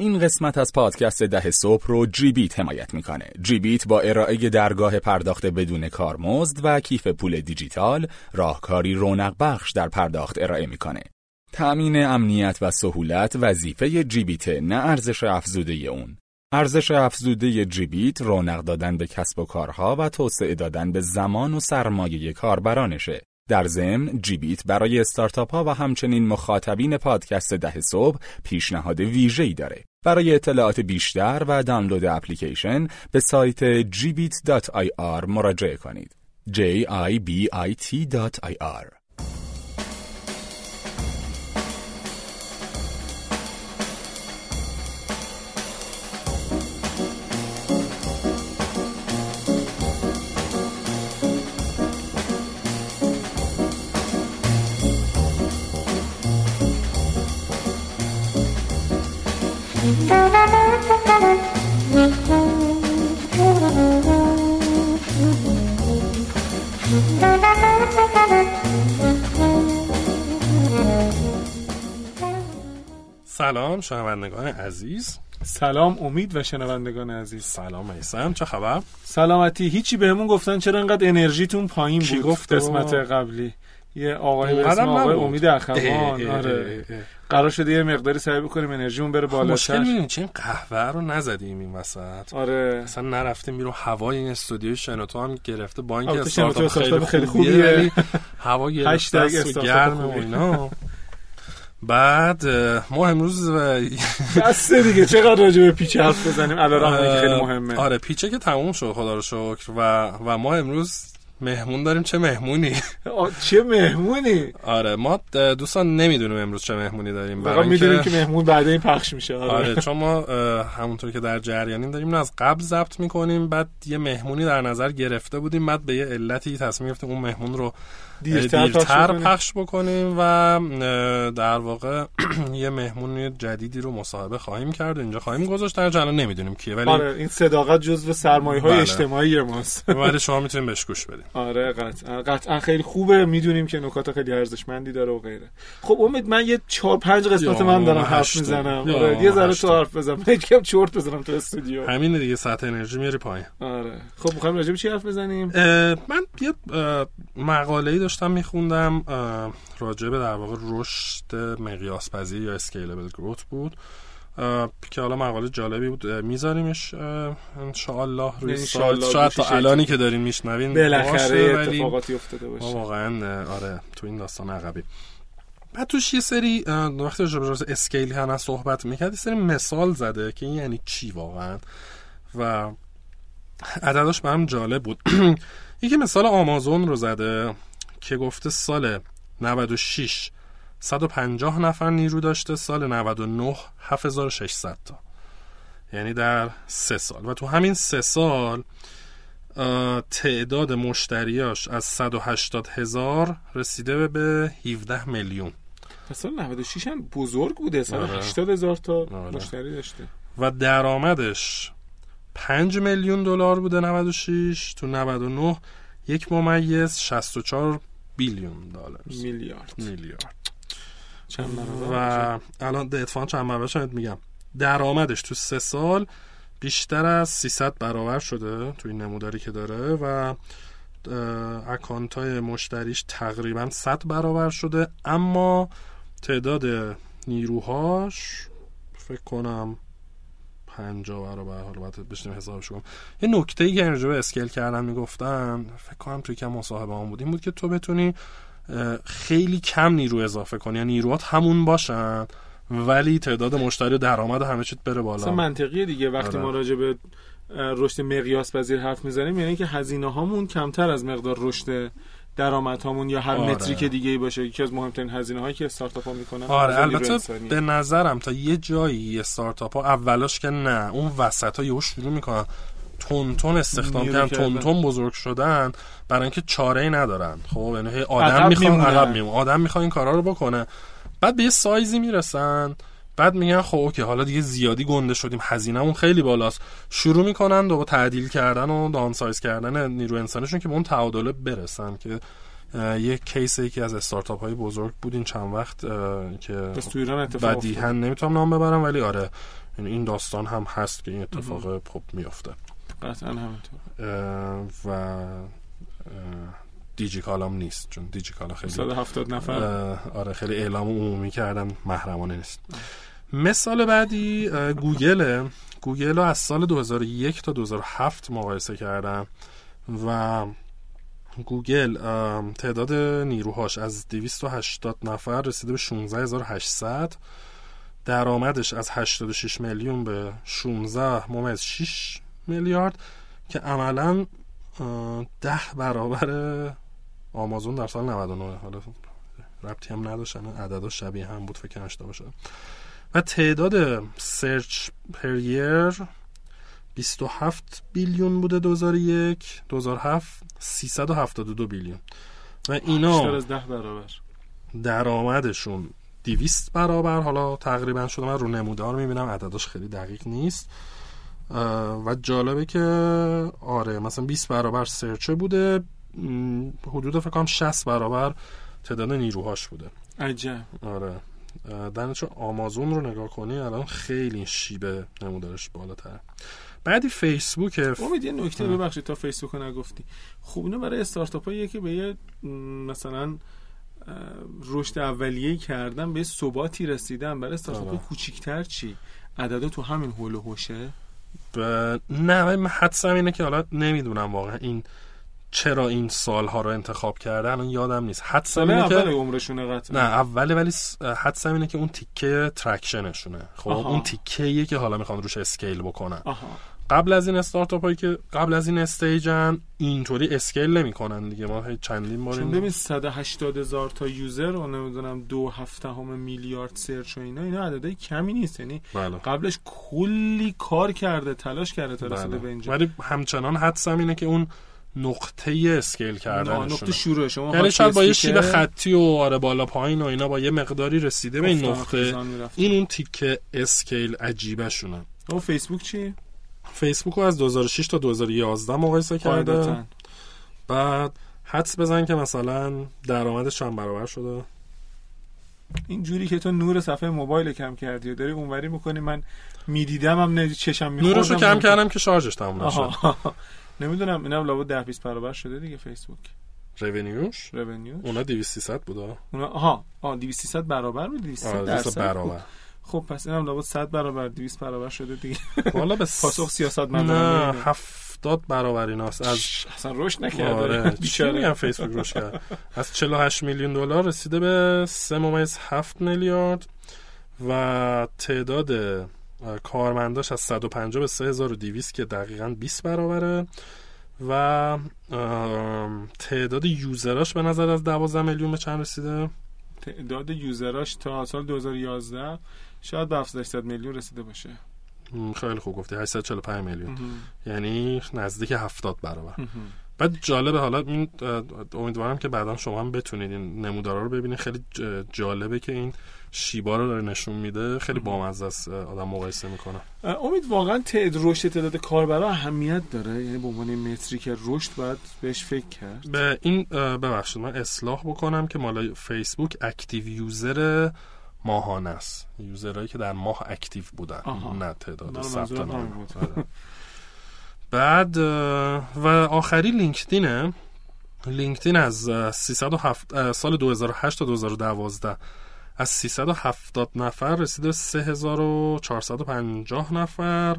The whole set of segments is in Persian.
این قسمت از پادکست ده صبح رو جیبیت حمایت می‌کنه. جیبیت با ارائه درگاه پرداخت بدون کارمزد و کیف پول دیجیتال راهکاری رونق بخش در پرداخت ارائه می‌کنه. تأمین امنیت و سهولت وظیفه جیبیت نه ارزش افزوده اون. ارزش افزوده جیبیت رونق دادن به کسب و کارها و توسعه دادن به زمان و سرمایه کاربرانشه. در ضمن جیبیت برای استارتاپ ها و همچنین مخاطبین پادکست ده صبح پیشنهاد ویژه‌ای داره. برای اطلاعات بیشتر و دانلود اپلیکیشن به سایت gbit.ir مراجعه کنید. j سلام شنوندگان عزیز. سلام امید و شنوندگان عزیز. سلام ایسم چه خبر؟ سلامتی. هیچی بهمون گفتن چرا انقدر انرژیتون پایین بود؟ گفت قسمت؟ قبلی. یه آقای به اسم آقای. امید اخوان. آره. قرار شده یه مقداری سعی بکنیم انرژیمون بره مشکل بالاتر می‌دونی چه این قهوه رو نزدیم این وسط. آره. اصلا نرفتیم بیرون. هوای این استودیوی شنوتو هم گرفته با اینکه استارتاپ خیلی, خیلی خوبیه هوا گرفته است و استارتاپ گرم و. اینا. بعد ما امروز اه، بسته دیگه چقدر راجع به پیچ حرف بزنیم؟ که خیلی مهمه. آره پیچه که تموم شد خدا رو شکر. و و ما امروز مهمون داریم چه مهمونی؟ چه مهمونی؟ آره ما دوستان نمی‌دونیم امروز چه مهمونی داریم فقط می‌دونیم که مهمون بعد این پخش میشه آره, آره چون ما همونطور که در جریانیم داریم از قبل ضبط می‌کنیم بعد یه مهمونی در نظر گرفته بودیم بعد به یه علتی تصمیم گرفتیم اون مهمون رو دیرتر پخش دیرتر بکنیم. پخش بکنیم و در واقع یه مهمون جدیدی رو مصاحبه خواهیم کرد. اینجا خواهیم گذاشت. در الان نمی‌دونیم کیه ولی آره این صداقت جزو سرمایه های بله. اجتماعی ماست. ولی شما می‌تونیم بهش گوش بدیم آره قطعا قطعا خیلی خوبه. می‌دونیم که نکات خیلی ارزشمندی داره و غیره. خب امید من یه چهار پنج قسمت یا من دارم. حرف می‌زنم. آره یه ذره. تو حرف بزن من یکم چرت بزنم تو استودیو. همین دیگه سطح انرژی میاری پایین. آره. خب می‌خوایم راجع به چی حرف بزنیم؟ من یه مقاله ای داشتم میخوندم راجع به در واقع رشد مقیاس پذیر یا اسکیلبل گروت بود. که حالا مقاله جالبی بود میذاریمش انشاءالله روی سایت. شاید تا الانی که دارین میشنوین بالاخره اتفاقاتی افتاده ما باشه. واقعا اه، آره تو این داستان عقبی. بعد توش یه سری وقتی راجع اسکیل هم صحبت می‌کرد یه سری مثال زده که این یعنی چی واقعا. و عدداش برام جالب بود. یکی مثال آمازون رو زده. که گفته سال 96 150 نفر نیرو داشته سال 99 7600 تا. یعنی در سه سال. و تو همین سه سال تعداد مشتریاش از 180 هزار رسیده به 17 میلیون. سال 96 هم بزرگ بوده. سال آره. 80 هزار تا آره. مشتری داشته. و درآمدش 5 میلیون دلار بوده 96 تو 99 یک ممیز 64 بیلیون دلار میلیارد میلیارد چند و الان اتفاقا چند برابر شاید میگم. درآمدش تو سه سال بیشتر از 300 برابر شده تو این نموداری که داره و اکانت های مشتریش تقریبا 100 برابر شده. اما تعداد نیروهاش فکر کنم 50 برابر حالا باید بشنیم حسابش کنم یه نکته ای که راجع به اسکیل کردن می‌گفتن فکر کنم توی که مصاحبه هم بود این بود که تو بتونی خیلی کم نیرو اضافه کنی. یا نیروات همون باشن ولی تعداد مشتری و درآمد همه چیت بره اصلا بالا منطقیه دیگه. وقتی آره. ما راجع به رشد مقیاس پذیر حرف می‌زنیم یعنی که هزینه هامون کمتر از مقدار رشد درآمد هامون یا هر آره. metric دیگه ای باشه یکی از مهمترین هزینه هایی که استارتاپ ها می‌کنن آره البته. به نظرم تا یه جایی استارتاپ ها اولاش که نه اون وسط ها یهو شروع می‌کنن تند تند استخدام کردن. تند تند بزرگ شدن برای اینکه چاره ای ندارن خب یعنی آدم می‌خوان. عقب میمون آدم می‌خوان این کارا رو بکنه بعد به یه سایزی می‌رسن بعد میگن خب OK حالا دیگه زیادی گنده شدیم هزینهمون خیلی بالاست. شروع می‌کنن دوباره تعدیل کردن و downsize کردن نیرو انسانیشون که به اون تعادله برسن که یه case یکی از استارتاپ های بزرگ بود این چند وقت که بس تو ایران اتفاق افتاد. بدیهتا نمی‌تونم نام ببرم ولی آره یعنی این داستان هم هست که این اتفاق خب میفته قطعا همینطور. و اه، دیجی کالام نیست چون دیجی کالا خیلی 170 نفر. آره خیلی اعلام عمومی کردم محرمانه نیست. مثال بعدی اه، گوگله گوگل رو از سال 2001 تا 2007 مقایسه کردم و گوگل تعداد نیروهاش از 280 نفر رسیده به 16800 درآمدش از 86 میلیون به 16 ممیز 6 میلیارد که عملا ده برابر آمازون در سال 99 حالا ربطی هم نداشت الان عددا شبیه هم بود فکر نشده باشه و تعداد سرچ پریر 27 بیلیون بوده 2001 2007 372 بیلیون. و اینا از ده برابر. درآمدشون 200 برابر. حالا تقریبا شده من رو نمودار می‌بینم عدداش خیلی دقیق نیست. و جالبه که آره مثلا 20 برابر سرچه بوده. حدود فکر کنم 60 برابر تعداد نیروهاش بوده. عجب. آره. در نتیجه آمازون رو نگاه کنی الان خیلی شیبه نمودارش بالاتر بعدی فیسبوک. امید یه نکته. ببخشید تا فیسبوک رو نگفتی. خب اینو برای استارتاپ هایی که به یه مثلا رشد اولیه کردن به ثباتی رسیدن برای استارتاپ آره. کوچیک‌تر چی؟ عددا تو همین هول و هوشه ب... نه من حدسم اینه که حالا نمی‌دونم واقعا این چرا این سالها رو انتخاب کرده؟ الان یادم نیست. حدسم سال اینه اول که عمرشونه قطعا. نه اوله ولی س- حدسم اینه که اون تیکه ترکشنشونه. خب آها. اون تیکه که حالا می‌خوان روش اسکیل بکنن. آها. قبل از این استارتاپ هایی که قبل از این stage ان اینطوری scale نمی‌کنن دیگه. ما چندین بار چون ببین 180 هزار تا user و نمی‌دونم دو هفته همه میلیارد search و اینا اینا عددهای کمی نیست. یعنی بله. قبلش کلی کار کرده تلاش کرده تا رسیده بله. به اینجا. ولی همچنان حدسم اینه که اون نقطه scale کردنشونه. نقطه شروع. شما یعنی شاید با یه شیب خطی و آره بالا پایین و اینا با یه مقداری رسیده به این نقطه. این اون تیکه اسکیل عجیبه شونه اما فیسبوک چی؟ فیسبوک رو از 2006 تا 2011 مقایسه کرده. بعد حدس بزن که مثلا درآمدش چند برابر شده. این جوری که تو نور صفحه موبایل کم کردی و داری اونوری می‌کنی من می‌دیدم هم نه چشم میخوردم. نورش رو کم کردم که شارژش تموم نشه. آها نمی‌دونم اینم لابد 10 20 برابر شده دیگه فیسبوک. رونیوش رونیو اونا 200 300 بوده اونا آها آه 200 300 برابر بود 200 آره 200 درصد برابر. خب پس اینم لابد 100 برابر 200 برابر شده دیگه. حالا به پاسخ سیاست نه مدارانه 70 برابر ایناست. از اصلا رشد نکرده. آره چی. میگم فیسبوک روش کرد؟ از 48 میلیون دلار رسیده به 3 ممیز 7 میلیارد و تعداد کارمنداش از 150 به 3200 که دقیقا 20 برابره. و تعداد یوزراش به نظر از 12 میلیون به چند رسیده؟ تعداد یوزراش تا سال 2011 شاید به 700 میلیون رسیده باشه. خیلی خوب گفتی. 845 میلیون. یعنی نزدیک 70 برابر. بعد جالبه حالا این امیدوارم که بعدا شما هم بتونید این نمودارا رو ببینید. خیلی جالبه که این شیبا رو داره نشون میده. خیلی بامزه است آدم مقایسه می‌کنه. امید واقعا تعداد رشد تعداد کاربرا اهمیت داره؟ یعنی به عنوان متریک رشد باید بهش فکر کرد؟ به این ببخشید من اصلاح بکنم که مال فیسبوک active user ماهانه است. user هایی که در ماه active بودن آها. نه تعداد ثبت نام. بعد و آخری لینکدینه لینکدین از اه، 307 اه، سال 2008 تا 2012 از 370 نفر رسیده به 3450 نفر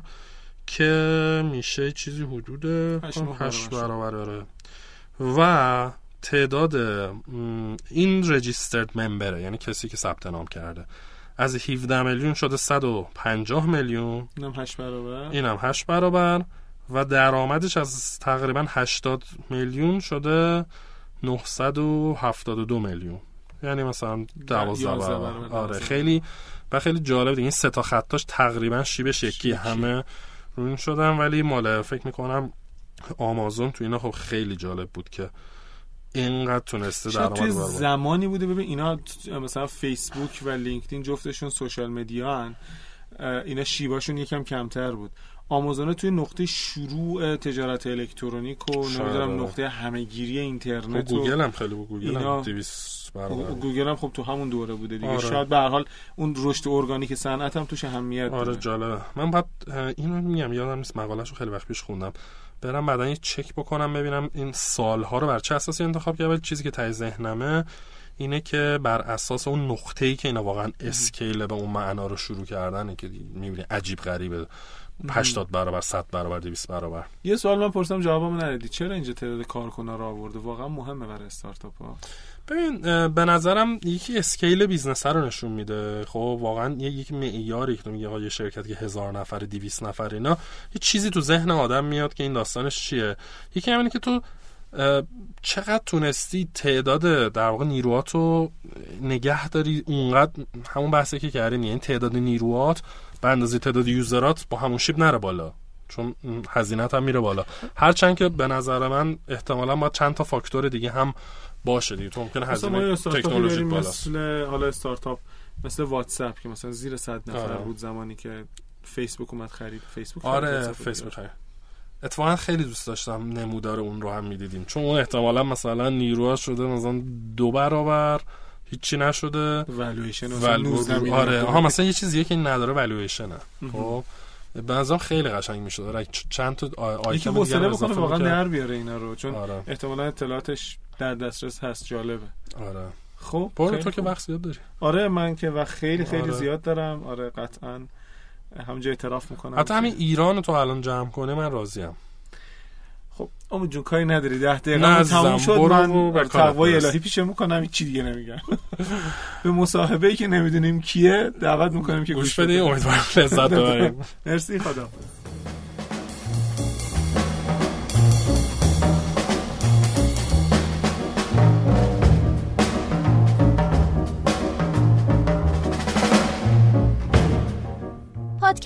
که میشه چیزی حدود هشت نه 8 برابر آره. و تعداد این رجیسترد ممبره یعنی کسی که ثبت نام کرده از 17 میلیون شده 150 میلیون. اینم 8 برابر. اینم 8 برابر. و درآمدش از تقریبا 80 میلیون شده 972 میلیون. یعنی مثلا 12 یازده برابر. آره. خیلی و خیلی جالب دیگه. این سه تا خطاش تقریبا شیبش یکی. همه روین شدن. ولی مال فکر می‌کنم آمازون تو اینا خب خیلی جالب بود که اینقدر تونسته درآمد توی. زمانی بوده. ببین اینا مثلا فیسبوک و لینکدین جفتشون social media اینا شیباشون یکم کمتر بود. آمازون توی نقطه شروع تجارت الکترونیک و نمی‌دونم نقطه همهگیری اینترنت خب گوگل هم خیلی بود. گوگل هم 200 گوگل هم خب تو همون دوره بوده دیگه. آره. شاید به هر حال اون رشد ارگانیک صنعت هم توش اهمیت آره جالبه. من بعد اینو میگم یادم نیست مقالهشو خیلی وقت پیش خوندم. برم بعدا یه چک بکنم ببینم این سالها رو بر چه اساسی انتخاب کرده. چیزی که تای ذهنمه اینه که بر اساس اون نقطه ای که اینا واقعا اسکیل به اون معنا رو شروع کردن که می‌بینی عجیب غریبه. 80 برابر 100 برابر 200 برابر. یه سوال من پرسیدم جوابمو ندادی چرا اینجا تعداد کارکنان رو آورده؟ واقعا مهمه برای استارتاپ ها ببین به نظرم یکی scale business رو نشون میده. خب واقعا یک معیاری که میگه یه شرکت که هزار نفر 200 نفر اینا یه چیزی تو ذهن آدم میاد که این داستانش چیه؟ یکی همینه که تو چقدر تونستی تعداد در واقع نیروهاتو نگه داری اونقدر همون بحثی که کردیم یعنی تعداد نیروهات به اندازه تعداد user ات با همون شیب نره بالا چون هزینت هم میره بالا. هرچند که به نظر من احتمالا با چند تا فاکتور دیگه هم باشه دیگه تو ممکنه هزینه تکنولوژی بالا. مثل حالا استارتاپ مثل واتساپ که مثلا زیر 100 نفر آره. بود زمانی که فیسبوک اومد خرید فیسبوک آره فیسبوک خرید. اتفاقا خیلی دوست داشتم نمودار اون رو هم می‌دیدیم. چون اون احتمالا مثلا نیروها شده مثلا دو برابر هیچی نشده. والویشن آره. آها مثلا یه چیزیه که نداره والویشنه خب. به خیلی قشنگ می‌شد. آره چند تا آیتم دیگه بکنه واقعا در بیاره اینا رو. چون آره. احتمالا اطلاعاتش در دسترس هست جالبه. آره. خب تو که وقت زیاد داری. آره من که وقت خیلی خیلی آره. زیاد دارم. آره قطعا. همونجا اعتراف می‌کنم. حتی همین ایران تو الان جمع کنه من راضیم. خب امو جون کاری نداری. ده دقیقه تموم شد. من تقوای الهی پیشه می‌کنم. چی دیگه نمیگم. به مصاحبه ای که نمی‌دونیم کیه دعوت می‌کنیم که گوش بده امیدوارم لذت ببریم. مرسی خدا.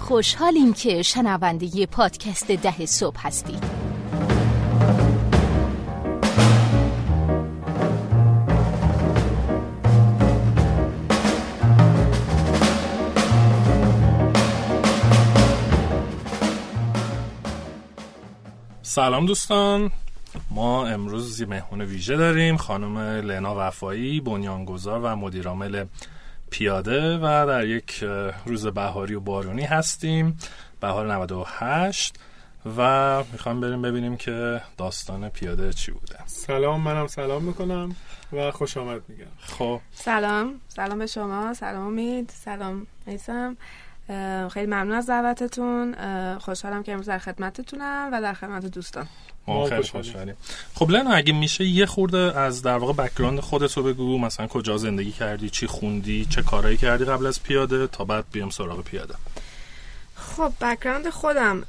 خوشحالیم که شنونده پادکست ده صبح هستید. سلام دوستان. ما امروز یه مهمون ویژه داریم خانم لنا وفایی بنیانگذار و مدیرعامل پیاده و در یک روز بهاری و بارونی هستیم. بهار 98 و می‌خوام بریم ببینیم که داستان پیاده چی بوده. سلام منم سلام می‌کنم و خوش آمد میگم. خب. سلام سلام به شما سلام امید سلام ایسم خیلی ممنون از دعوتتون. خوشحالم که امروز در خدمتتونم و در خدمت دوستان. ما خیلی خوشحالیم. خب لنا اگه میشه یه خورده از در واقع background خودت رو بگو. مثلا کجا زندگی کردی؟ چی خوندی؟ چه کارهایی کردی قبل از پیاده تا بعد بیام سراغ پیاده؟ خب background خودم.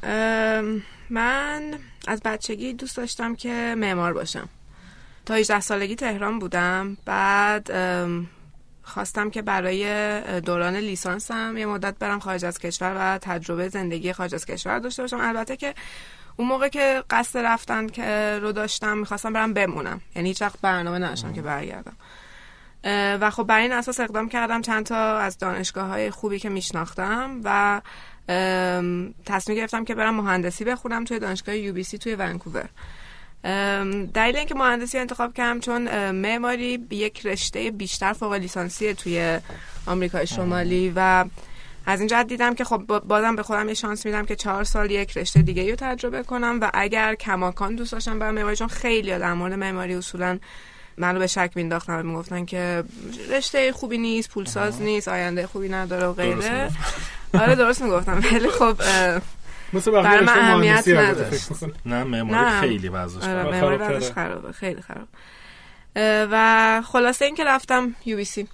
من از بچگی دوست داشتم که معمار باشم. تا 18 سالگی تهران بودم. بعد خواستم که برای دوران لیسانسم یه مدت برم خارج از کشور و تجربه زندگی خارج از کشور داشته باشم. البته که اون موقع که قصد رفتن که رو داشتم می‌خواستم برم بمونم. یعنی هیچ وقت برنامه نداشتم که برگردم. و خب بر این اساس اقدام کردم چند تا از دانشگاه های خوبی که میشناختم و تصمیم گرفتم که برم مهندسی بخونم توی دانشگاه یو بی سی توی ونکوور. دلیل اینکه مهندسی انتخاب کردم چون معماری یک رشته بیشتر فوق لیسانسی توی آمریکای شمالی و از این جهت دیدم که خب بازم به خودم یه شانس میدم که چهار سال یک رشته دیگه رو تجربه کنم و اگر کماکان دوست داشتم برم معماری چون خیلی در مورد معماری اصولا منو به شک مینداختن و می‌گفتن که رشته خوبی نیست پولساز نیست آینده خوبی نداره و غیره. آره درست می‌گفتم. ولی خب مثل برای من اهمیت نداشت. نه معماری خیلی وضعش آره معماری خرابه. خیلی خراب. و خلاصه اینکه رفتم یو بی سی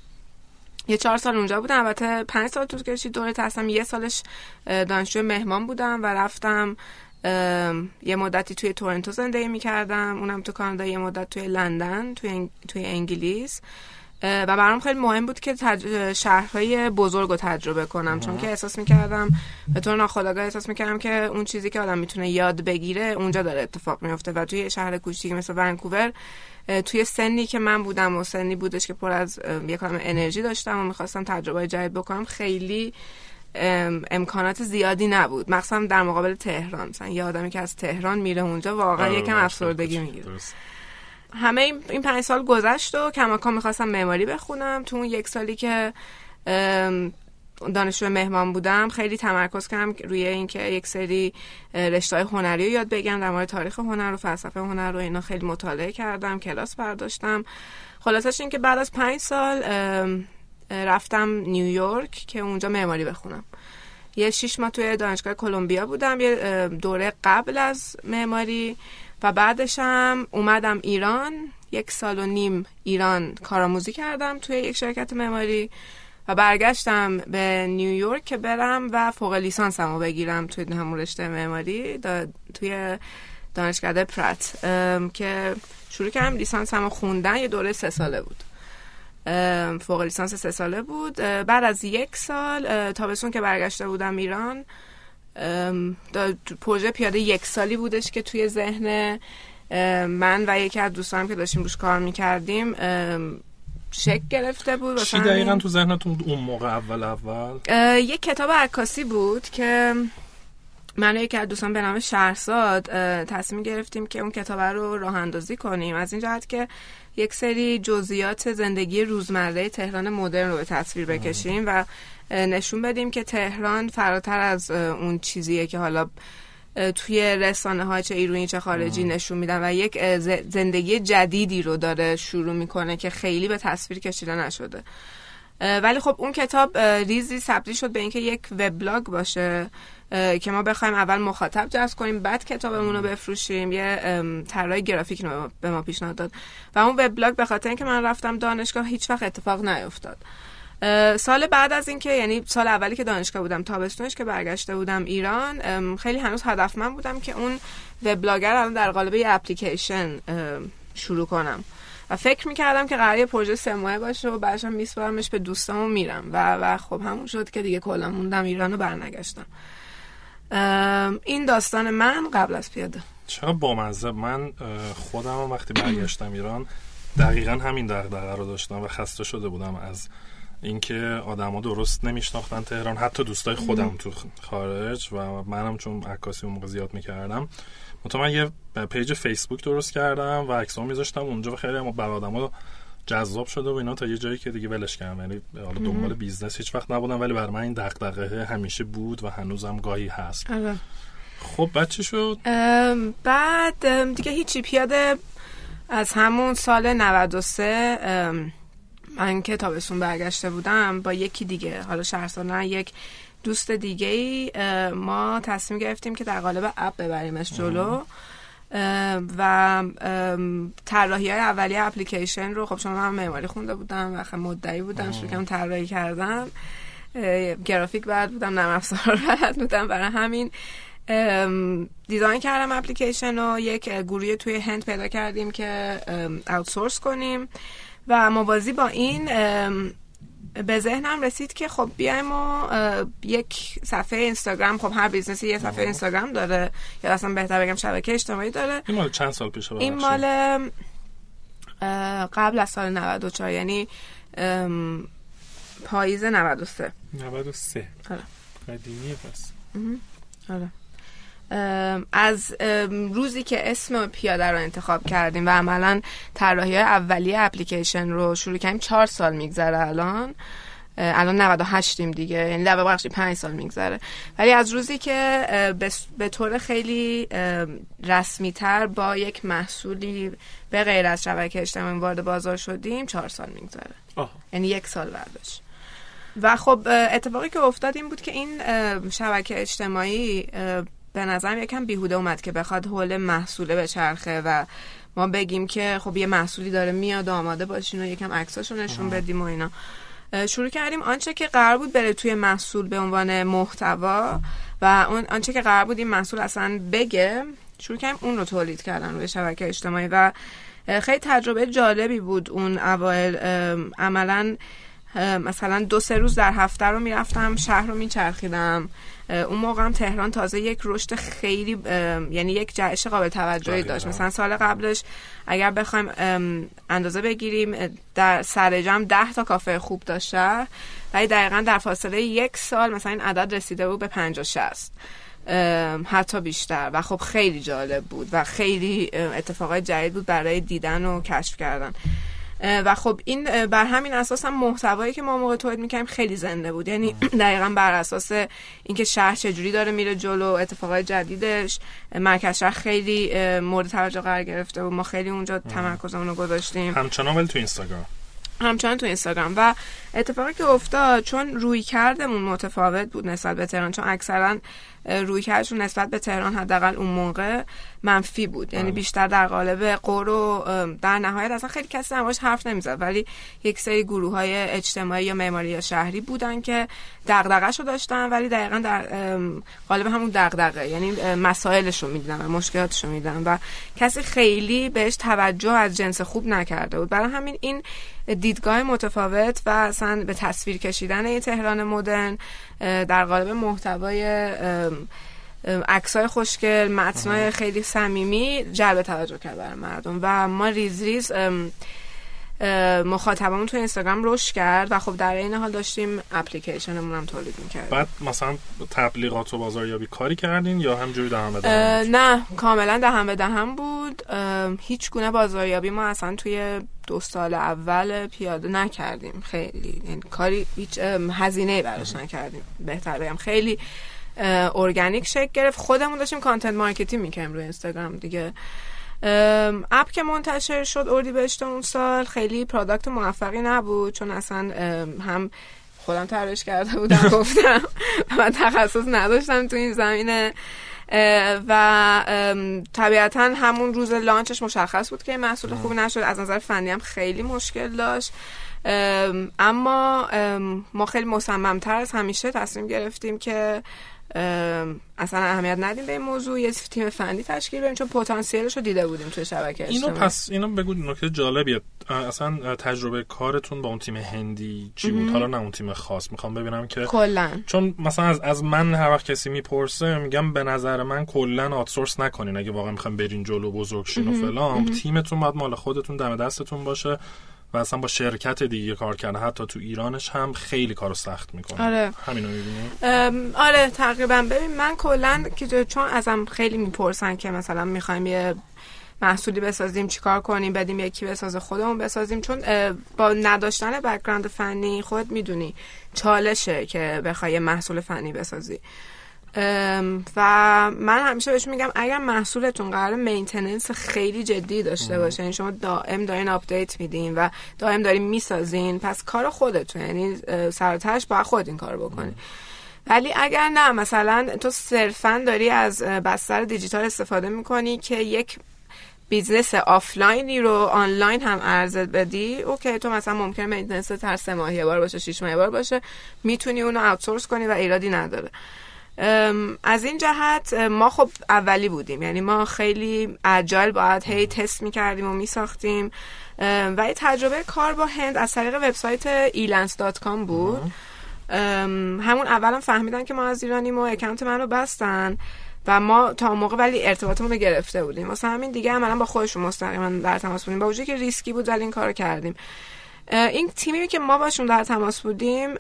یه چهار سال اونجا بودم. البته پنج سال طول کشید. دوره تحصیلم یه سالش دانشجو مهمان بودم و رفتم یه مدتی توی تورنتو زندگی می‌کردم. اونم تو کانادا. یه مدت توی لندن توی, توی انگلیس. و برام خیلی مهم بود که تج... شهرهای بزرگ رو تجربه کنم. چون که احساس می‌کردم به طور ناخودآگاه احساس می‌کردم که اون چیزی که آدم می‌تونه یاد بگیره اونجا داره اتفاق میفته و توی شهر کوچیک مثل ونکوور توی سنی که من بودم و سنی بودش که پر از یک انرژی داشتم و می‌خواستم تجربه جدید بکنم خیلی امکانات زیادی نبود. مخصوصا در مقابل تهران. مثلا یه آدمی که از تهران میره اونجا واقعا یکم افسردگی می‌گیره. همه این پنج سال گذشت و کماکان می‌خواستم معماری بخونم. تو اون یک سالی که دانشجو مهمان بودم خیلی تمرکز کردم روی اینکه یک سری رشته هنری رو یاد بگم در مورد تاریخ هنر و فلسفه هنر رو اینا خیلی مطالعه کردم کلاس برداشتم. خلاصش این که بعد از پنج سال رفتم نیویورک که اونجا معماری بخونم. یه شیش ماه توی دانشگاه کلمبیا بودم یه دوره قبل از معماری. و بعدشم اومدم ایران. یک سال و نیم ایران کارآموزی کردم توی یک شرکت معماری و برگشتم به نیویورک که برم و فوق لیسانسمو رو بگیرم توی همون رشته معماری توی دانشکده پرت. که شروع کردم لیسانسمو رو خوندن. یه دوره سه ساله بود. فوق لیسانس سه ساله بود. بعد از یک سال تابستون که برگشته بودم ایران پروژه پیاده یک سالی بودش که توی ذهن من و یکی از دوستانم که داشتیم روش کار می‌کردیم شک گرفته بود. چی دقیقا تو ذهنتون اون موقع اول اول؟ یک کتاب عکاسی بود که من و یکی از دوستان به نام شهرزاد تصمیم گرفتیم که اون کتاب رو راه اندازی کنیم. از این جهت که یک سری جزئیات زندگی روزمره تهران مدرن رو به تصویر بکشیم و نشون بدیم که تهران فراتر از اون چیزیه که حالا توی رسانه ها چه ایرونی چه خارجی نشون میدن و یک زندگی جدیدی رو داره شروع می‌کنه که خیلی به تصویر کشیده نشده. ولی خب اون کتاب ریزی تبدیل شد به اینکه یک وبلاگ باشه که ما بخوایم اول مخاطب جذب کنیم بعد کتابمون رو بفروشیم یه طراح گرافیک رو به ما پیشنهاد داد. و اون وبلاگ به خاطر اینکه من رفتم دانشگاه هیچ وقت اتفاق نیفتاد. سال بعد از اینکه یعنی سال اولی که دانشگاه بودم تابستونش که برگشته بودم ایران خیلی هنوز هدفمند بودم که اون وبلاگر الان در قالب یه اپلیکیشن شروع کنم. و فکر می‌کردم که قرار پروژه سه ماهه باشه و بعدش میسپارمش به دوستامو میرم. و و خب همون شد که دیگه کلا موندم ایران و برنگشتم. این داستان من قبل از پیاده. چرا بامزه. من خودم وقتی برگشتم ایران دقیقا همین دغدغه رو داشتم و خسته شده بودم از اینکه آدما درست نمیشناختن تهران. حتی دوستای خودم تو خارج و منم چون عکاسی اون موقع زیاد می‌کردم. من یه page فیسبوک درست کردم و عکسام میذاشتم اونجا خیلی بر آدما جذاب شده و اینا تا یه جایی که دیگه ولش کردم. یعنی حالا دنبال business هیچ وقت نبودم ولی بر من این دغدغه همیشه بود و هنوزم گاهی هست. آره. خب بعد چی شد؟ بعد دیگه هیچی. پیاده از همون سال 93 من که تابستون برگشته بودم با یکی دیگه حالا شهرستان یک دوست دیگه ای ما تصمیم گرفتیم که در قالب اپ ببریمش جلو. و طراحی های اولیه اپلیکیشن رو خب شما من معماری خونده بودم و مدعی بودم شروع کردم طراحی کردم گرافیک بعد بودم نرم افزار بعد بودم برای همین. دیزاین کردم اپلیکیشن رو یک گروه توی هند پیدا کردیم که اوتسورس کنیم. و موازی با این به ذهنم رسید که خب بیایم و یک صفحه اینستاگرام. خب هر business ی یه صفحه اینستاگرام داره یا اصلا بهتر بگم شبکه اجتماعی داره. این مال چند سال پیشه این مال قبل از سال 94 یعنی پاییز 93 93 آره. قدیمیه پس. آره. از روزی که اسم پیاده رو انتخاب کردیم و عملا طراحی اولیه اپلیکیشن رو شروع کردیم چهار سال میگذره الان. الان 98 ایم دیگه یعنی در بخشی 5 سال میگذره. ولی از روزی که به طور خیلی رسمی تر با یک محصولی به غیر از شبکه اجتماعی وارد بازار شدیم چهار سال میگذره. یعنی یک سال بعدش. و خب اتفاقی که افتاد این بود که این شبکه اجتماعی به نظرم یکم بیهوده اومد که بخواد حول محصوله به چرخه و ما بگیم که خب یه محصولی داره میاد آماده باشین و یکم عکساشو نشون بدیم و اینا. شروع کردیم آنچه که قرار بود بره توی محصول به عنوان محتوا و اون آنچه که قرار بود این محصول اصلا بگه شروع کردیم اون رو تولید کردن روی شبکه اجتماعی و خیلی تجربه جالبی بود اون اوایل. عملا مثلا دو سه روز در هفته رو می‌رفتم شهر رو میچرخیدم. اون موقع هم تهران تازه یک رشد خیلی یعنی یک جهش قابل توجهی داشت. مثلا سال قبلش اگر بخوایم اندازه بگیریم در سر جمع ده تا کافه خوب داشت ولی دقیقا در فاصله یک سال مثلا این عدد رسیده بود به 50 60 حتی بیشتر. و خب خیلی جالب بود و خیلی اتفاقات جدید بود برای دیدن و کشف کردن. و خب این بر همین اساس هم محتوایی که ما موقع تولید می‌کنیم خیلی زنده بود. یعنی دقیقا بر اساس اینکه شهر چجوری داره میره جلو اتفاقای جدیدش مرکز شهر خیلی مورد توجه قرار گرفته و ما خیلی اونجا تمرکزمون رو گذاشتیم. همچنان ولی تو اینستاگرام. همچنان تو اینستاگرام. و اتفاقی که افتاد چون روی کردمون متفاوت بود نسبت به تهران چون اکثرا روی کردشون نسبت به تهران حداقل اون موقع منفی بود. یعنی. بیشتر در قالب قور و در نهایت اصلا خیلی کسی نماش حرف نمی‌زد. ولی یک سری گروه های اجتماعی یا معماری یا شهری بودن که دغدغه‌شو داشتن ولی دقیقا در قالب همون دغدغه. یعنی مسائلش رو می‌دیدن و مشکلاتش رو می‌دیدن و کسی خیلی بهش توجه از جنس خوب نکرده بود. برای همین این دیدگاه متفاوت و اصلا به تصویر کشیدن این تهران مدرن در قالب محتوای عکسای خوشگل متنای خیلی صمیمی جلب توجه کرد برای مردم و ما ریز ریز مخاطبمون تو اینستاگرام رشد کرد و خب در این حال داشتیم اپلیکیشنمون هم تولید می‌کردیم. بعد مثلا تبلیغات و بازاریابی کاری کردین یا همینجوری دهن به نه کاملا دهن به دهن بود. هیچ گونه بازاریابی ما اصلا توی دو سال اول پیاده نکردیم. خیلی یعنی کاری هیچ هزینه براش نکردیم. بهتر بگم خیلی ارگانیک شکل گرفت. خودمون داشتیم content marketing می‌کنیم روی اینستاگرام دیگه. اپ که منتشر شد اردی بهشت اون سال خیلی پرادکت موفقی نبود چون اصلا هم خودم ترش کرده بودم گفتم من تخصص نداشتم تو این زمینه. و طبیعتا همون روز لانچش مشخص بود که محصول خوبی نشد. از نظر فنی هم خیلی مشکل داشت. اما ما خیلی مصممتر از همیشه تصمیم گرفتیم که اصلا اهمیت ندیم به این موضوع. یه تیم فنی تشکیل بدیم چون پتانسیلش رو دیده بودیم توی شبکه اینو پس اینو بگو نکته جالبیه. اصلا تجربه کارتون با اون تیم هندی چی بود؟ حالا نه اون تیم خاص می‌خوام ببینم که کلا. چون مثلا از, از من هر وقت کسی می‌پرسه میگم به نظر من کلا آتسورس نکنین. اگه واقعا می‌خوام برین جلو بزرگشین و فلان تیمتون باید مال خودتون دم دستتون باشه. و اصلا با شرکت دیگه کار کرده. حتی تو ایرانش هم خیلی کارو سخت می‌کنه. آره. همینو می‌بینی؟ آره تقریبا. ببین من کلا که چون ازم خیلی می‌پرسن که مثلا می‌خوایم یه محصولی بسازیم چیکار کنیم بدیم یکی بسازه خودمون بسازیم. چون با نداشتن background فنی خود می‌دونی چالشه که بخوای محصول فنی بسازی. و من همیشه بهش میگم اگر محصولتون قراره maintenance خیلی جدی داشته باشه یعنی شما دائم دارین update میدین و دائم دارین می‌سازین پس کار خودتون یعنی سرتش با خود این کار بکنی. ولی اگر نه مثلا تو صرفا داری از بستر دیجیتال استفاده می‌کنی که یک business آفلاینی رو آنلاین هم عرضه بدی okay تو مثلا ممکنه maintenance هر سه ماه بار باشه شش ماه بار باشه می‌تونی اونو outsource کنی و ایرادی نداره. از این جهت ما خب اولی بودیم. یعنی ما خیلی agile باید هی تست می‌کردیم و میساختیم. و یه تجربه کار با هند از طریق وبسایت elance.com بود. همون اولم فهمیدن که ما از ایرانیم و account منو بستن و ما تا موقع ولی ارتباطمون رو گرفته بودیم. واسه همین دیگه عملا با خودشون مستقیما در تماس بودیم. با وجودی که ریسکی بود ولی این کارو کردیم. این تیمی که ما باشون در تماس بودیم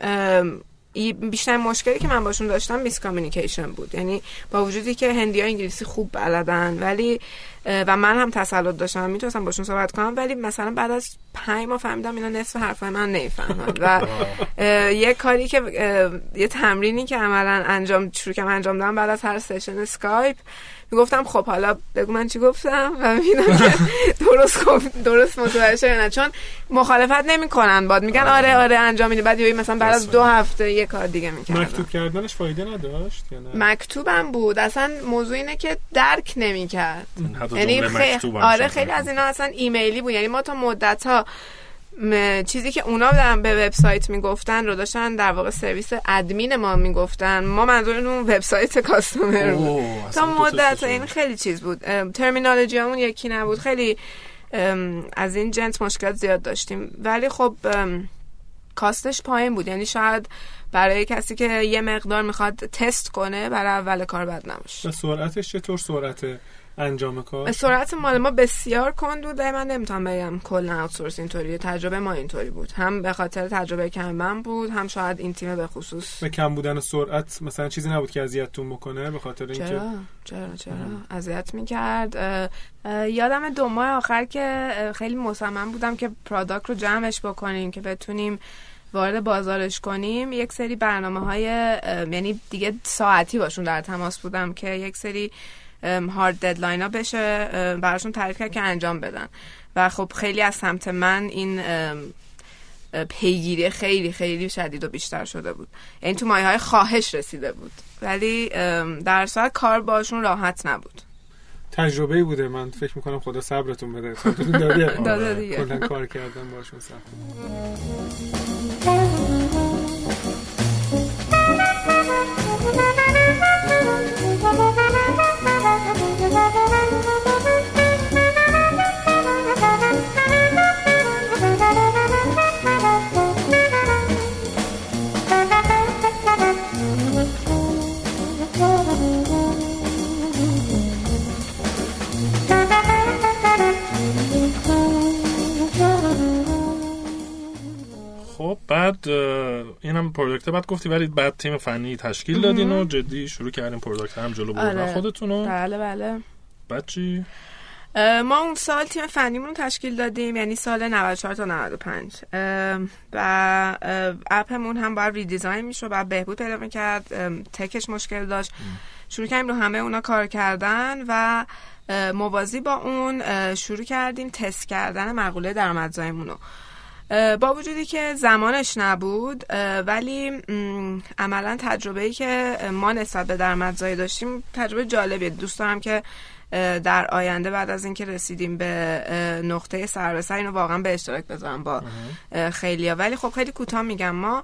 بیشتر مشکلی که من باشون داشتم miscommunication بود. یعنی با وجودی که هندی ها انگلیسی خوب بلدن ولی و من هم تسلط داشتم. می‌تونستم باشون صحبت کنم ولی مثلا بعد از پنج ماه فهمیدم اینا نصف حرفای من نمی‌فهمن. و یه کاری که یه تمرینی که عملا انجام شروع کردم انجام دادم بعد از هر session اسکایپ می‌گفتم خب حالا بگو من چی گفتم و می‌بینم که درست درست متوجه نه چون مخالفت نمی‌کنن باهات. میگن آره. آره انجام میده بعد مثلا بعد از دو هفته یه کار دیگه می‌کنن مکتوب کردنش فایده نداشت یا نه؟ مکتوبم بود. اصلا موضوع اینه که درک نمی‌کرد. یعنی خیلی آره خیلی از اینا اصلا ایمیلی بود. یعنی ما تا مدت ها چیزی که اونا دارن به وبسایت می‌گفتن رو داشتن در واقع سرویس ادمین ما می‌گفتن. ما منظور اون وبسایت کاستومر بود. تا مدت این خیلی چیز بود. ترمینولوژی همون یکی نبود. خیلی از این جنس مشکلات زیاد داشتیم. ولی خب کاستش پایین بود. یعنی شاید برای کسی که یه مقدار می‌خواد تست کنه برای اول کار بد نباشه. سرعتش چطور؟ سرعت انجام کار؟ سرعت مال ما بسیار کند بود من نمی‌تونم بگم کلا outsource اینطوری. تجربه ما اینطوری بود. هم به خاطر تجربه کم من بود هم شاید این تیم به خصوص. به کم بودن سرعت مثلا چیزی نبود که اذیتتون بکنه به خاطر اینکه چرا؟ چرا؟ چرا؟ اذیت می‌کرد. یادم دو ماه آخر که خیلی مصمم بودم که product رو جمعش بکنیم که بتونیم وارد بازارش کنیم. یک سری برنامه های یعنی دیگه ساعتی باشون در تماس بودم که یک سری هارد ددلاین ها بشه براشون تعریف کرد که انجام بدن. و خب خیلی از سمت من این پیگیری خیلی خیلی شدید و بیشتر شده بود. یعنی تو مایه های خواهش رسیده بود. ولی در صورت کار باشون راحت نبود. تجربه بوده. من فکر می‌کنم خدا صبرتون بده. داده. دیگه. کار کردن باشون سخت. خب بعد اینم product بعد گفتی ولی بعد تیم فنی تشکیل دادین و جدی شروع کردین product هم جلو بردن آره. خودتون بله بله. بعد چی؟ ما اون سال تیم فنیمون تشکیل دادیم یعنی سال 94 تا 95 و اپمون هم باید redesign می‌شد و بهبود پیدا می‌کرد tech ش مشکل داشت. شروع کردیم رو همه اونا کار کردن و موازی با اون شروع کردیم تست کردن مقوله درآمدزاییمون رو. با وجودی که زمانش نبود ولی عملا تجربه ای که ما نسبت به درآمدزایی داشتیم تجربه جالبیه. دوست دارم که در آینده بعد از اینکه رسیدیم به نقطه سر به سر اینو واقعا به اشتراک بذارم با خیلیا. ولی خب خیلی کوتاه میگم ما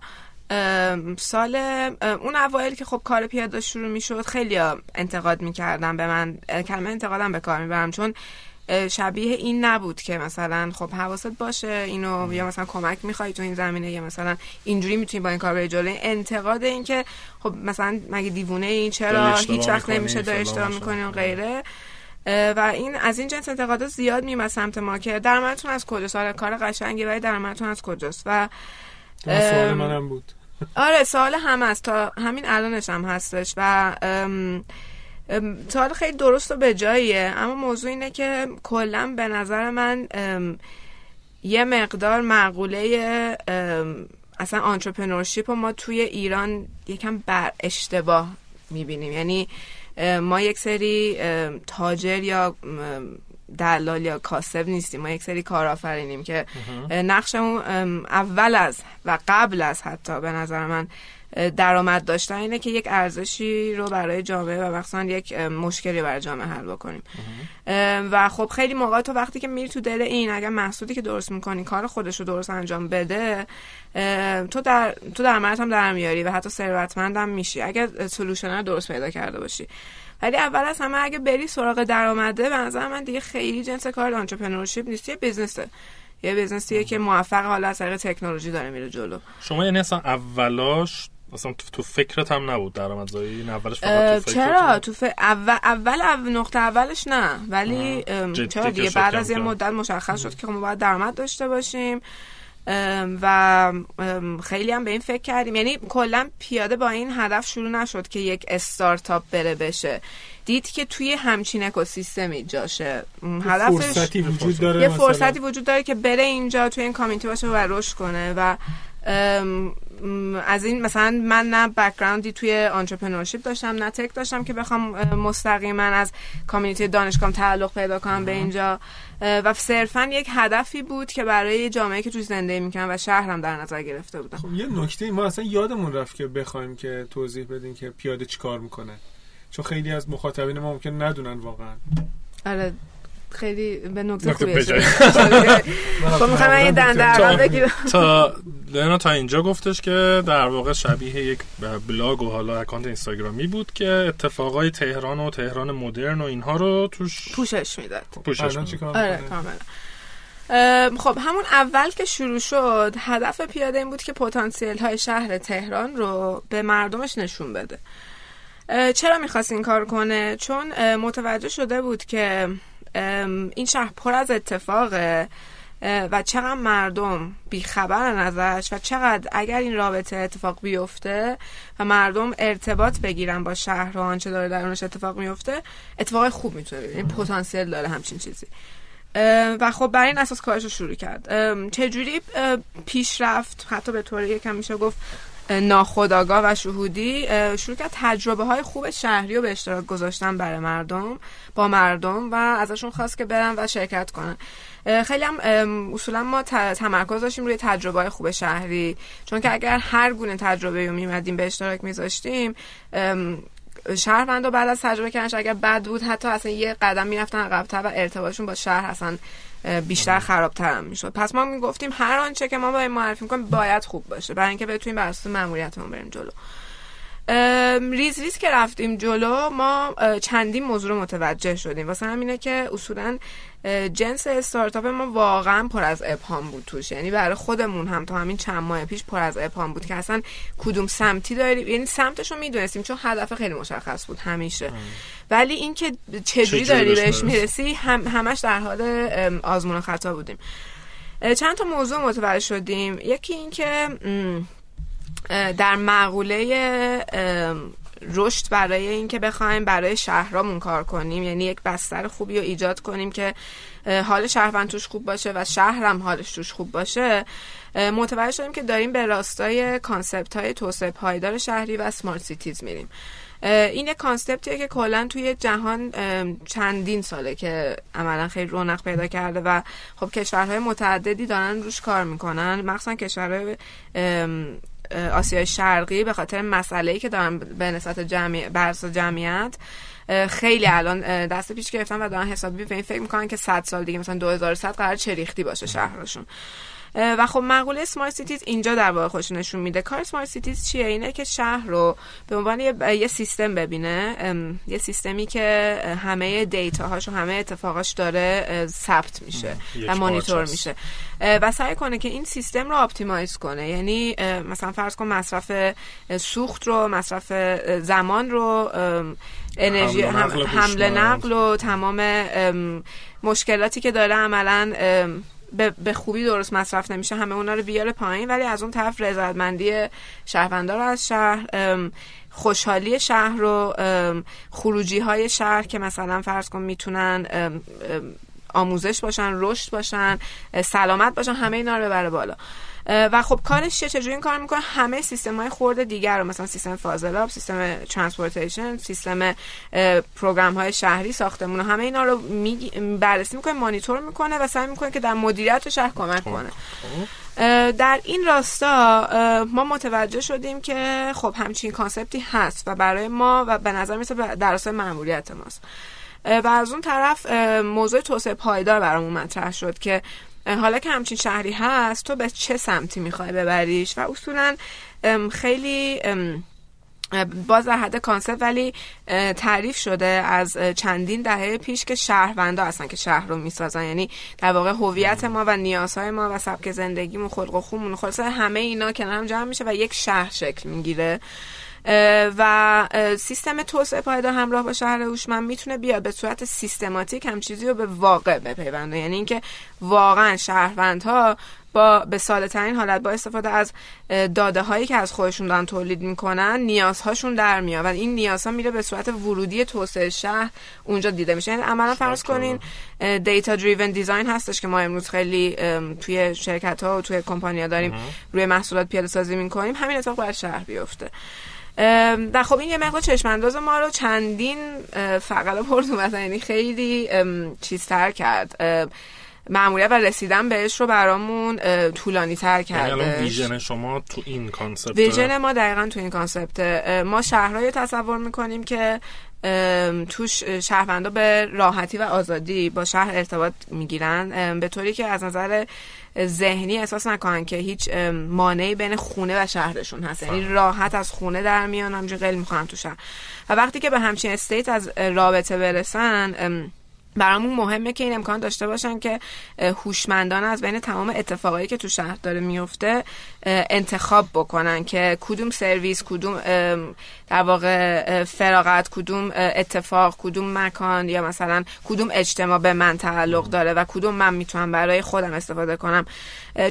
سال اون اوایل که خب کار پیاده شروع می‌شد خیلی انتقاد می‌کردم به من. کلمه انتقادم به کار می‌برم چون شبیه این نبود که مثلا خب حواست باشه اینو یا مثلا کمک می‌خوای تو این زمینه یا مثلا اینجوری می‌تونی با این کار بری جلو. انتقاد این که خب مثلا مگه دیوونه این چرا؟ هیچ وقت نمیشه داری اشتباه می‌کنی و غیره. و این از این جنس انتقادات زیاد میمه سمت ما که درآمدتون از کجاست؟ آره کار قشنگی ولی درآمدتون از کجاست؟ و سوال منم بود. آره سوال هم است. تا همین الانش هم هستش. و سوال خیلی درست و به جاییه اما موضوع اینه که کلا به نظر من یه مقدار معقوله اصلا آنترپرنورشیپ رو ما توی ایران یکم بر اشتباه می‌بینیم. یعنی ما یک سری تاجر یا دلال یا کاسب نیستیم. ما یک سری کارآفرینیم که نقشمون اول از و قبل از حتی به نظر من درآمد داشتن اینه که یک ارزشی رو برای جامعه و مثلا یک مشکلی برای جامعه حل بکنیم. و خب خیلی موقع تو وقتی که میری تو دل این اگر محصولی که درست می‌کنی کار خودش رو درست انجام بده تو در تو درآمدت هم در میاری و حتی ثروتمندم میشی اگر solution درست پیدا کرده باشی. ولی اول از همه اگه بری سراغ درآمده به نظر من دیگه خیلی جنس کار entrepreneurship نیست یه business ه یه بیزنسیه که موفق حالا از طریق تکنولوژی داره میره جلو. شما یعنی اصلا اولاش اصلا تو فکرت هم نبود درآمدزایی این اولش فقط تو چرا؟ تو ف... اول اول, اول نقطه اولش نه. ولی چرا دیگه بعد از یه مدت مشخص شد که ما باید درآمد داشته باشیم. و خیلی هم به این فکر کردیم. یعنی کلا پیاده با این هدف شروع نشد که یک استارتاپ بره بشه. دید که توی همچین اکوسیستمی جاشه. هدفش فرصتی وجود داره یه فرصتی وجود داره که بره اینجا توی این community باشه و رشد کنه و از این مثلا من نه background ی توی entrepreneurship داشتم نه tech داشتم که بخوام مستقیما از community دانشگاه تعلق پیدا کنم به اینجا. و صرفا یک هدفی بود که برای جامعه که توی زندگی می‌کنم و شهرم در نظر گرفته بودم. خب یه نکته ما اصلا یادمون رفت که بخوایم که توضیح بدین که پیاده چیکار می‌کنه. چون خیلی از مخاطبین ما ممکن ندونن واقعا. آره. خیلی به نکته خوبی خب می‌خوام یه دنده بگیرم. تا لینا تا اینجا گفتش که در واقع شبیه یک بلاگ و حالا اکانت اینستاگرامی بود که اتفاقای تهران و تهران مدرن و اینها رو توش پوشش می‌داد. پوشش می‌داد. آره کاملا. خب همون اول که شروع شد هدف پیاده این بود که پتانسیل های شهر تهران رو به مردمش نشون بده. چرا می‌خواست این کار کنه؟ چون متوجه شده بود که این شهر پر از اتفاقه و چقدر مردم بیخبرن ازش و چقدر اگر این رابطه اتفاق بیفته و مردم ارتباط بگیرن با شهر و آنچه داره درونش اتفاق میفته اتفاق خوب می‌تونه این پتانسیل داره همچین چیزی. و خب برای این اساس کارش رو شروع کرد. چجوری پیش رفت حتی به طوری یکم میشه گفت ناخداگاه و شهودی شروع کرد تجربه های خوب شهری رو به اشتراک گذاشتن برای مردم با مردم و ازشون خواست که برن و شرکت کنن. خیلی هم اصولا ما تمرکز داشتیم روی تجربه های خوب شهری. چون که اگر هر گونه تجربه رو میمدیم به اشتراک میذاشتیم شهروندا بعد از تجربه کردنش اگر بد بود حتی اصلا یه قدم می‌رفتن عقبتر و ارتباطشون با شهر اصلا بیشتر خرابتر هم می‌شد. پس ما می‌گفتیم هر آنچه که ما باید معرفی می‌کنیم باید خوب باشه. برای اینکه بتونیم بر اساس ماموریتمون بریم جلو. ریز ریز که رفتیم جلو ما چندین موضوع رو متوجه شدیم. واسه همینه که اصولا جنس استارتاپ ما واقعا پر از ابهام بود توش. یعنی برای خودمون هم تا همین چند ماه پیش پر از ابهام بود که اصلا کدوم سمتی داریم. یعنی سمتش رو می‌دونستیم چون هدف خیلی مشخص بود همیشه. ولی اینکه چجوری داری بهش می‌رسی هم همش در حال آزمون و خطا بودیم. چند تا موضوع متوجه شدیم. یکی اینکه در مقوله رشد برای اینکه بخوایم برای شهرامون کار کنیم. یعنی یک بستر خوبی رو ایجاد کنیم که حال شهروند توش خوب باشه و شهرم حالش توش خوب باشه. متوجه شدیم که داریم به راستای concept های توسعه پایدار شهری و smart cities میریم. این یک concept یه که کلا توی جهان چندین ساله که عملا خیلی رونق پیدا کرده و خب کشورهای متعددی دارن روش کار می‌کنن. مخصوصا کشورهای آسیای شرقی به خاطر مسئله که دارن به نسبت جمعی برس جمعیت. خیلی الان دست پیش گرفتن و دارن حسابی به این فکر می‌کنن که 100 سال دیگه مثلا 2100 قراره چه ریختی باشه شهرشون. و خب مقوله smart cities اینجا در واقع خودشو نشون میده. کار smart cities چیه؟ اینه که شهر رو به عنوان یه, سیستم ببینه. یه سیستمی که همه data و همه اتفاقاش داره ثبت میشه و مانیتور میشه. و سعی کنه که این سیستم رو آپتیمایز کنه. یعنی مثلا فرض کن مصرف سوخت رو مصرف زمان رو انرژی حمل نقل و تمام مشکلاتی که داره عملا به خوبی درست مصرف نمیشه همه اونا رو بیاره پایین ولی از اون طرف رضایتمندی شهروندار از شهر خوشحالی شهر رو خروجی های شهر که مثلا فرض کن می‌تونن آموزش باشن رشد باشن سلامت باشن همه اینا رو ببره بالا. و خب کارش چه چجوری این کار می‌کنه؟ همه سیستم های خورده دیگر رو مثلا سیستم فاضلاب سیستم transportation سیستم program های شهری ساختمون همه اینا رو بررسی می‌کنه مانیتور می‌کنه و سعی می‌کنه که در مدیریت شهر کمک خب، کنه خب. در این راستا ما متوجه شدیم که خب همچین concept ی هست و برای ما و به نظر می‌رسه در راستای مأموریت ماست. و از اون طرف موضوع توسعه پایدار برامون مطرح شد که حالا که همچین شهری هست تو به چه سمتی می‌خوای ببریش؟ و اصولا خیلی باز در حد کانسپت ولی تعریف شده از چندین دهه پیش که شهروندا هستن که شهر رو می‌سازن. یعنی در واقع هویت ما و نیازهای ما و سبک زندگیمون خلق و خومون خلاصه همه اینا کنار هم جمع میشه و یک شهر شکل می‌گیره. و سیستم توسعه پایدار همراه با شهر هوشمند می‌تونه بیاد به صورت سیستماتیک هم چیزی رو به واقع بپیونده. یعنی اینکه واقعا شهروندها با به ساده ترین حالت با استفاده از داده هایی که از خودشون دارن تولید می‌کنن نیازهاشون در میاد. و این نیازها میره به صورت ورودی توسعه شهر اونجا دیده میشه. یعنی عملا فرض کنین دیتا دریون دیزاین هستش که ما امروز خیلی توی شرکت ها و توی کمپانیا داریم روی محصولات پیاده سازی می‌کنیم. همین اتفاق باید شهر بیفته. و خب این یه مقدار چشمانداز ما رو چندین فقط پرد مثلا یعنی خیلی چیزتر کرد. مأموریت و رسیدن بهش رو برامون طولانی تر کرده یعنی vision شما تو این concept؟ vision ما دقیقا تو این concept. ما شهرهایی تصور می‌کنیم که توش شهروندا به راحتی و آزادی با شهر ارتباط می‌گیرن. به طوری که از نظر ذهنی احساس نکنن که هیچ مانعی بین خونه و شهرشون هست. یعنی راحت از خونه در میان همجوری قل می‌خوام تو شهر. و وقتی که به همچین استیت از رابطه برسن برامون مهمه که این امکان داشته باشن که هوشمندان از بین تمام اتفاقایی که تو شهر داره میفته انتخاب بکنن که کدوم سرویس کدوم در واقع فراغت کدوم اتفاق کدوم مکان یا مثلا کدوم اجتماع به من تعلق داره و کدوم من می‌تونم برای خودم استفاده کنم.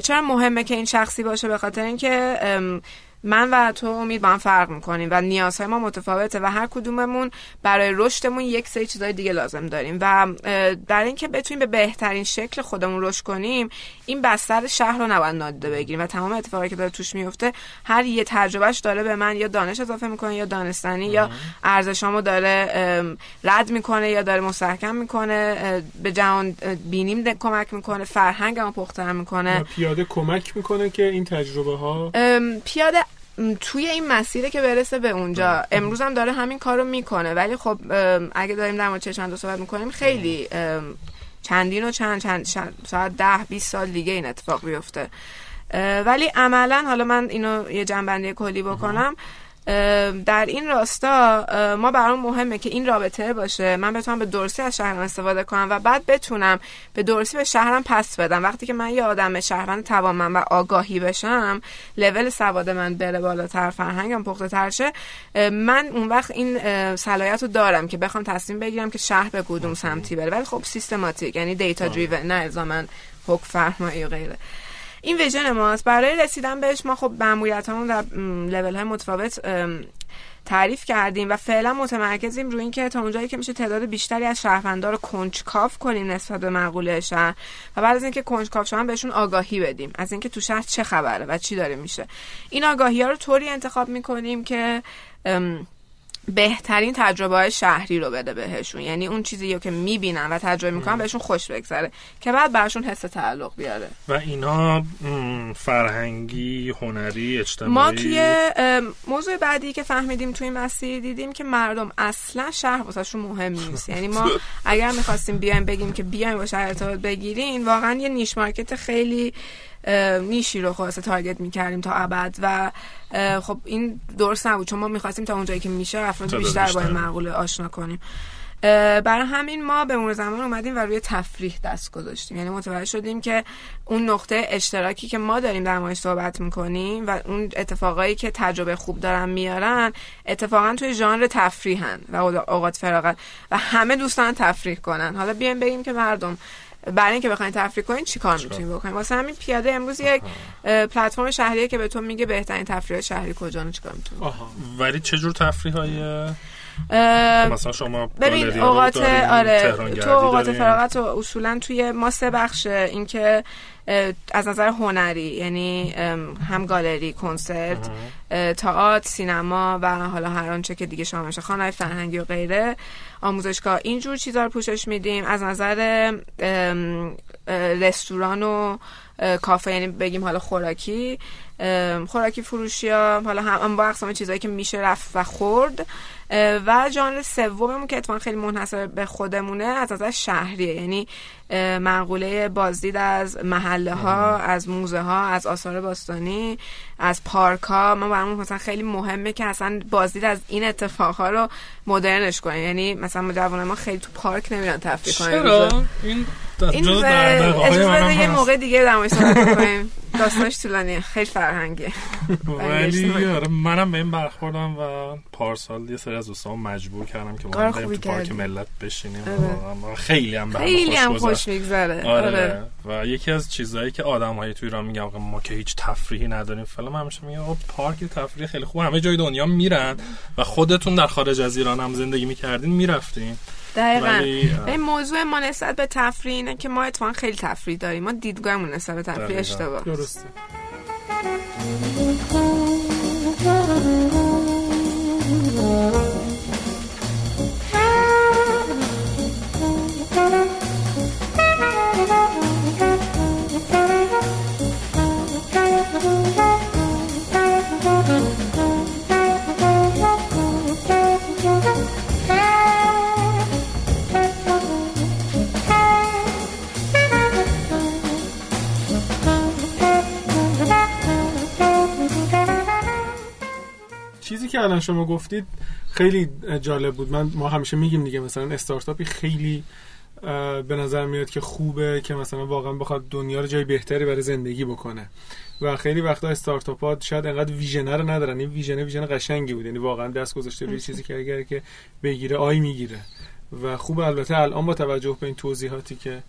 چرا مهمه که این شخصی باشه؟ به خاطر اینکه من و تو امید با هم فرق می‌کنیم و نیازهای ما متفاوته و هر کدوممون برای رشدمون یک سری چیزای دیگه لازم داریم. و در اینکه بتونیم به بهترین شکل خودمون رشد کنیم این بستر شهر رو نباید نادیده بگیریم و تمام اتفاقی که داره توش میفته هر یه تجربهش داره به من یا دانش اضافه می‌کنه یا دانستنی یا ارزشامو داره رد می‌کنه یا داره مستحکم می‌کنه به جهان بینیم کمک می‌کنه فرهنگمو پختر می‌کنه. پیاده کمک می‌کنه که این تجربه ها پیاده توی این مسیره که برسه به اونجا. امروز هم داره همین کار رو می‌کنه. ولی خب اگه داریم در مورد چند صحبت می‌کنیم خیلی چندین و چند, چند شاید ده 20 سال دیگه این اتفاق بیفته ولی عملا حالا من اینو یه جنبندی کلی بکنم. در این راستا ما برام مهمه که این رابطه باشه. من بتونم به درستی از شهرم استفاده کنم و بعد بتونم به درستی به شهرم پس بدم. وقتی که من یه آدم شهروند توانمند و آگاهی بشم لول سواد من بره بالاتر فرهنگم پخته تر شه. من اون وقت این صلاحیت رو دارم که بخوام تصمیم بگیرم که شهر به کدوم سمتی بره. ولی خب سیستماتیک یعنی دیتا دریون نه الزاما حکم فرمایی و غیره. این ویژن ماست. برای رسیدن بهش ما خب معمولیت همون در لول های متفاوت تعریف کردیم و فعلا متمرکزیم روی اینکه تا اونجایی که میشه تعداد بیشتری از شهروندان رو کنجکاف کنیم نسبت به مقوله و بعد از اینکه کنجکاف شدن بهشون آگاهی بدیم. از اینکه تو شهر چه خبره و چی داره میشه. این آگاهی ها رو طوری انتخاب می‌کنیم که بهترین تجربه های شهری رو بده بهشون. یعنی اون چیزی که می‌بینن و تجربه می‌کنن بهشون خوش بگذره. که بعد برشون حس تعلق بیاره. و اینا فرهنگی هنری اجتماعی. ما توی موضوع بعدی که فهمیدیم توی مسیر دیدیم که مردم اصلا شهر واسهشون مهم نیست. یعنی ما اگر می‌خواستیم بیایم بگیم که بیایم با شهر ارتباط بگیرین واقعا یه نیش مارکت خیلی نیشی رو خلاصه تارگت می‌کردیم تا ابد و خب این درست نبود چون ما می‌خواستیم تا اونجایی که میشه افراد بیشتر با این معقوله آشنا کنیم. برای همین ما به مرور زمان اومدیم و روی تفریح دست گذاشتیم. یعنی متوجه شدیم که اون نقطه اشتراکی که ما داریم در موردش صحبت می‌کنیم و اون اتفاقایی که تجربه خوب دارن میارن اتفاقا توی ژانر تفریحن و اوقات فراغت و همه دوستان تفریح کنن. حالا بیایم بگیم که مردم برای اینکه بخواین تفریح کنین چیکار می‌تونین بکنین؟ واسه همین پیاده امروز یک پلتفرم شهریه که به تو میگه بهترین تفریح شهری کجا چیکار می‌تونین؟ ولی چه جور تفریح های مثلا شما ببین اوقات آره تو اوقات فراغت اصولا توی ما سه بخش اینکه از نظر هنری یعنی هم گالری کنسرت تئاتر سینما و حالا هر آنچه که دیگه شامل خانه فرهنگی و غیره. آموزشگاه اینجور چیزا رو پوشش میدیم. از نظر رستوران و کافه یعنی بگیم حالا خوراکی خوراکی فروشی ها حالا هم با اقسام چیزایی که میشه رفت و خورد. و جانر سوممون که اتفاقا خیلی منحصر به خودمونه از نظر شهریه. یعنی معقوله بازدید از محله ها از موزه ها از آثار باستانی از پارک ها ما برامون مثلا خیلی مهمه که اصلا بازدید از این اتفاق ها رو مدرنش کنیم. یعنی مثلا جوان ما خیلی تو پارک نمیرن تفریح کنن. چرا؟ این این یه موقع دیگه در مورد کنیم. داستانش طولانیه. خیلی فرهنگه. ولی آره منم به این برخوردم و پارسال یه سری از دوستان مجبور کردم که ما بریم تو پارک ملت بشینیم. آره. خیلی هم خیلی هم خوش میگذره. آره. آره. و یکی از چیزهایی که آدم های توی ایران میگم ما که هیچ تفریحی نداریم. فلان همیشه میگن پارک تفریح خیلی خوب. همه جای دنیا میرن و خودتون در خارج از ایران هم زندگی می‌کردین می‌رفتین. دقیقا. این موضوع ما نسبت به تفریح اینه که ما اتفاقا خیلی تفریح داریم. ما دیدگاهمون نسبت به تفریح اشتباه. درسته. Thank you. که الان شما گفتید خیلی جالب بود. من ما همیشه میگیم دیگه مثلا استارتاپی خیلی به نظر میاد که خوبه که مثلا واقعا بخواد دنیا رو جای بهتری برای زندگی بکنه. و خیلی وقتا استارتاپ ها شاید انقدر ویژنر رو ندارن. این vision vision قشنگی بود. یعنی واقعا دست گذاشته روی چیزی که اگر که بگیره آی می‌گیره. و خوب البته الان با توجه به این توضیحاتی که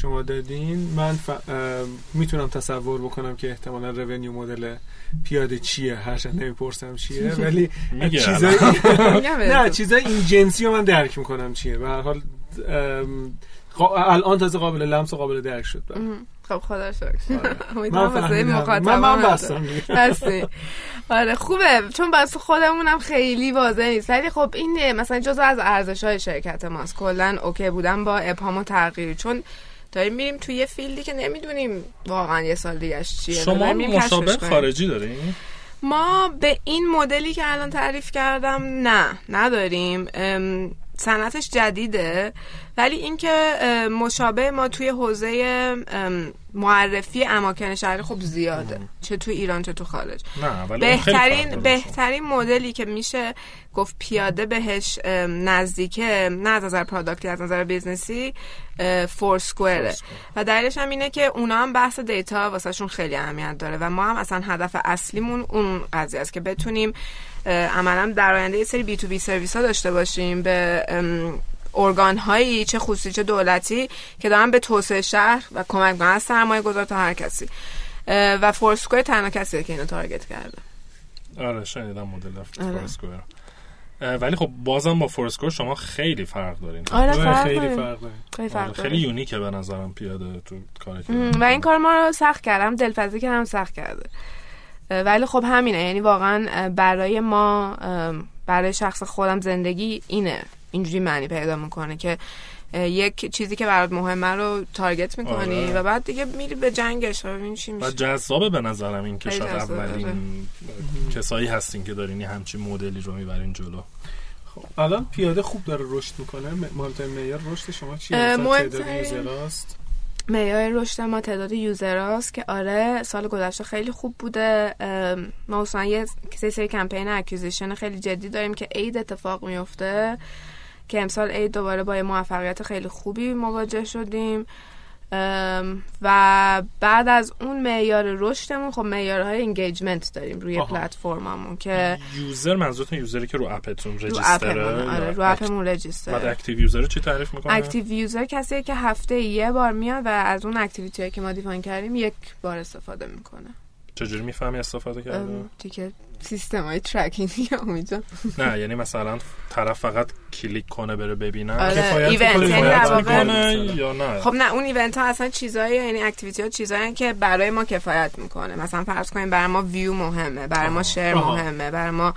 شما دادین من ف... می‌تونم تصور بکنم که احتمالا revenue model پیاده چیه هرچند نمی‌پرسم چیه ولی چیزای نه چیزای این جنسی رو من درک می‌کنم چیه. به هر حال الان تازه قابل لمس و قابل درک شد. خب خدا شکر. آره. من من بستم. آره خوبه. چون بس خودمونم خیلی واضح نیست. ولی خب این مثلا جزء از ارزش های شرکت ماست. کلا اوکی بودن با ابهام و تغییر. چون داریم میریم توی یه field ی که نمی‌دونیم واقعا یه سال دیگه چیه. شما مشابه خارجی داریم ما به این مدلی که الان تعریف کردم نه نداریم. صنعتش جدیده. ولی اینکه مشابه ما توی حوزه معرفی اماکن شهری خب زیاده. چه تو ایران چه تو خارج. نه بهترین بهترین مدلی که میشه گفت پیاده بهش نزدیکه نه از نظر product ی از نظر business ی Foursquare ه و دلیلش هم اینه که اونا هم بحث data واسهشون خیلی اهمیت داره. و ما هم اصلا هدف اصلیمون اون قضیه است که بتونیم عملا در آینده یه سری B2B service ها داشته باشیم. به ارگان هایی چه خصوصی چه دولتی که دارن به توسعه شهر و کمک کنن از سرمایه گذار تا هر کسی. و Foursquare تنها کسی که اینو target کرده. آره شنیدم مدل آره. Foursquare ولی خب بازم با Foursquare شما خیلی فرق دارین. آره فرق خیلی فرق خیلی فرق آره، خیلی unique ه به نظرم پیاده تو کاری و این کار ما رو سخت کردم دلپذیری که هم سخت کرده. ولی خب همینه. یعنی واقعا برای ما برای شخص خودم زندگی اینه اینجوری معنی پیدا می‌کنه که یک چیزی که برات مهمه رو تارگت می‌کنی آره. و بعد دیگه میری به جنگش. و ببین چی میشه. جذابه به نظرم این که شاید اولین آره. کسایی هستین که دارین همچین مدلی رو می‌برین جلو. خب الان پیاده خوب داره رشد می‌کنه. مهمترین معیار رشد شما چیه؟ مهمترین معیار رشد ما تعداد user هاست که آره سال گذشته خیلی خوب بوده. ما اصلا یه سری کمپین acquisition خیلی جدی داریم که عید اتفاق میفته که امسال عید دوباره با یه موفقیت خیلی خوبی مواجه شدیم. و بعد از اون معیار رشدمون خب معیارهای engagement داریم روی پلتفرممون که user منظورتون user ی که رو اپتون register ه آره رو اپمون register ه. بعد active user چی تعریف می‌کنه؟ active user کسیه که هفته یه بار میاد و از اون activity که ما define کردیم یک بار استفاده می‌کنه. چجوری می‌فهمی استفاده کرده دیگه سیستم های tracking اونجا. نه یعنی مثلا طرف فقط کلیک کنه بره ببینه؟ آره event یعنی یا نه؟ خب نه اون event ها اصلا چیزایی یعنی activity ها چیزایی که برای ما کفایت می‌کنه. مثلا فرض کنیم برای ما ویو مهمه برای ما share مهمه برای ما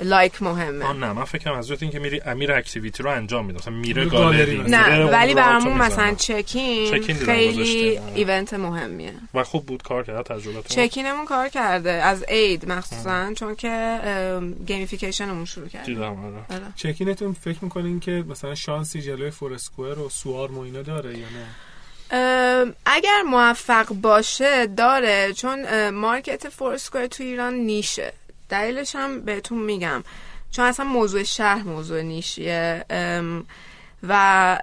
like مهمه. آه نه من فکر از این که میری امیر اکتیویتی رو انجام میده مثلا میره گالری نه ولی برامون مثلا چکین خیلی ایونت مهمیه. و خوب بود کار کرد تجربه چکینمون کار کرده از اید مخصوصا چون که گیمفیکیشنمون شروع کرد. دیدم آره. آره. چکینتون فکر می‌کنین که مثلا شانسی جلوی فورسکوئر و سوار و اینا داره یا نه؟ اگر موفق باشه داره چون مارکت فورسکوئر تو ایران نیشه. دلیلش هم بهتون میگم. چون اصلا موضوع شهر موضوع niche یه. و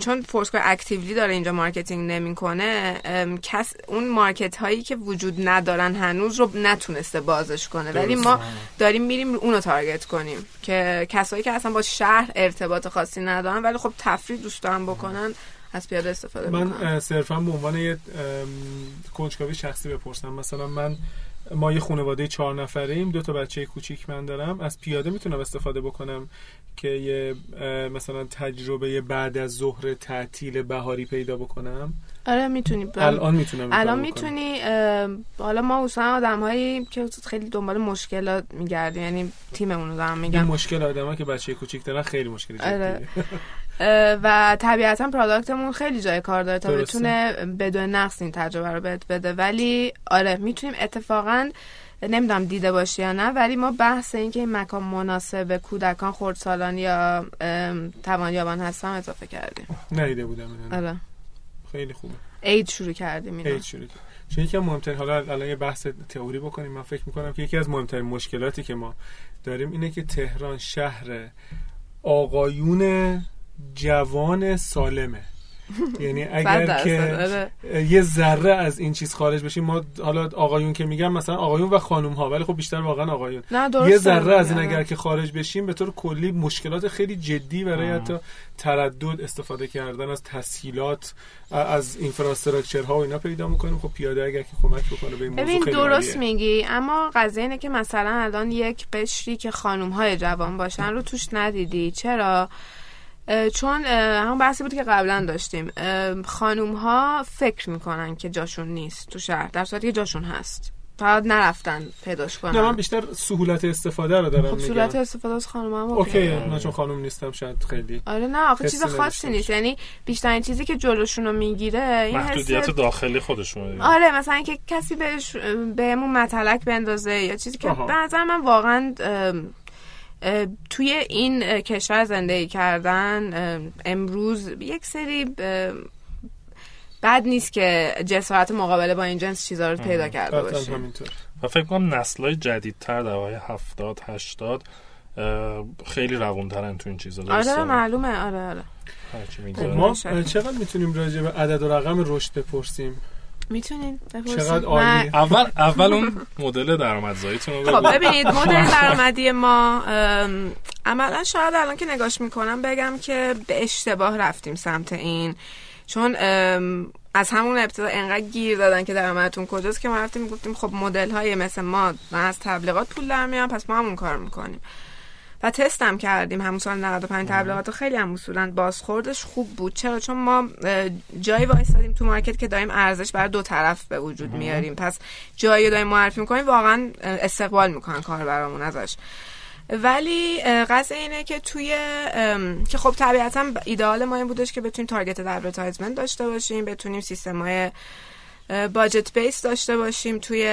چون Foursquare actively داره اینجا marketing نمی‌کنه کس اون market هایی که وجود ندارن هنوز رو نتونسته بازش کنه. ولی ما داریم میریم اونو target کنیم که کسایی که اصلا با شهر ارتباط خاصی ندارن ولی خب تفریح دوست دارن بکنن از پیاده استفاده من صرفا به عنوان یه کنجکاوی شخصی بپرسم. مثلا من ما یه خانواده چهار نفره ایم دو تا بچه کوچیک من دارم. از پیاده می‌تونم استفاده بکنم که یه مثلا تجربه بعد از ظهر تعطیل بهاری پیدا بکنم. آره می‌تونی. الان می‌تونم الان می‌تونی حالا ما اصلا آدم هایی که خیلی دنبال مشکلات میگردیم یعنی تیممون رو دارم میگم. مشکل آدم که بچه کوچیک دارن خیلی مشکلی آره. و طبیعتا پرادکتمون خیلی جای کار داره تا بتونه بدون نقص این تجربه رو بهت بده. ولی آره می‌تونیم اتفاقا نمی‌دونم دیده باشی یا نه ولی ما بحث این که این مکان مناسب کودکان خردسالان یا توانیابان هستن اضافه کردیم. نیده بودم آره. خیلی خوبه. عید شروع کردیم اینا عید شروع کردیم. چون یکی از مهمترین حالا الان یه بحث تئوری بکنیم من فکر می‌کنم که یکی از مهمترین مشکلاتی که ما داریم اینه که تهران شهر آقایون جوان سالمه. یعنی اگر که آره. یه ذره از این چیز خارج بشیم ما حالا آقایون که میگم مثلا آقایون و خانم ها ولی خب بیشتر واقعا آقایون. یه ذره از این آره. اگر که خارج بشیم به طور کلی مشکلات خیلی جدی برای حتی تردد استفاده کردن از تسهیلات از اینفراستراکچرها و اینا پیدا می‌کنیم. خب پیاده اگر که کمک بکنه به این موضوع ببین خیلی درست. میگی اما قضیه اینه که مثلا الان یک قشری که خانوم های جوان باشن رو توش ندیدی. چرا؟ چون همون بحثی بود که قبلا داشتیم. خانوم ها فکر می‌کنن که جاشون نیست تو شهر در صورتی که جاشون هست. فقط نرفتن پیداش کنن. نه من بیشتر سهولت استفاده رو دارم خب صورت استفاده از خانوم هم اوکی. من چون خانم نیستم شاید خیلی آره نه آخه چیز خاصی نیست. یعنی بیشترین چیزی که جلوشون رو می‌گیره این محدودیت حس داخلی خودشون آره مثلا اینکه کسی بهش بهمون متلک بندازه یا چیزی که. به نظر من واقعا توی این کشور زندگی کردن ام، امروز یک سری بد نیست که جسارت مقابله با این جنس چیزا رو پیدا کرده همینطور. و فکر کنم نسلای جدیدتر در 70 80 اه، خیلی روونترن تو این چیزا آره معلومه. آره آره. خب. ما چقدر می‌تونیم راجع به عدد و رقم رشد بپرسیم؟ می‌تونین چقدر عالی. اول اول اون مدل درآمدزاییتون رو خب ببینید مدل درآمدی ما عملا شاید الان که نگاش می‌کنم بگم که به اشتباه رفتیم سمت این. چون از همون ابتدا انقدر گیر دادن که درآمدتون کجاست که ما رفتیم گفتیم خب مدل های مثل ما من از تبلیغات پول در میام پس ما همون کار می‌کنیم. و تستم کردیم همون سال 95 تبلیغات و خیلی هم اصولا بازخوردش خوب بود. چرا؟ چون ما جایی وایستادیم تو market که داریم ارزش بر دو طرف به وجود میاریم. پس جایی داریم معرفی می‌کنیم واقعا استقبال می‌کنن کار برامون ازش. ولی قضیه اینه که توی که خب طبیعتا ایدئال ما این بودش که بتونیم target advertisement داشته باشیم بتونیم سیستم های budget base داشته باشیم توی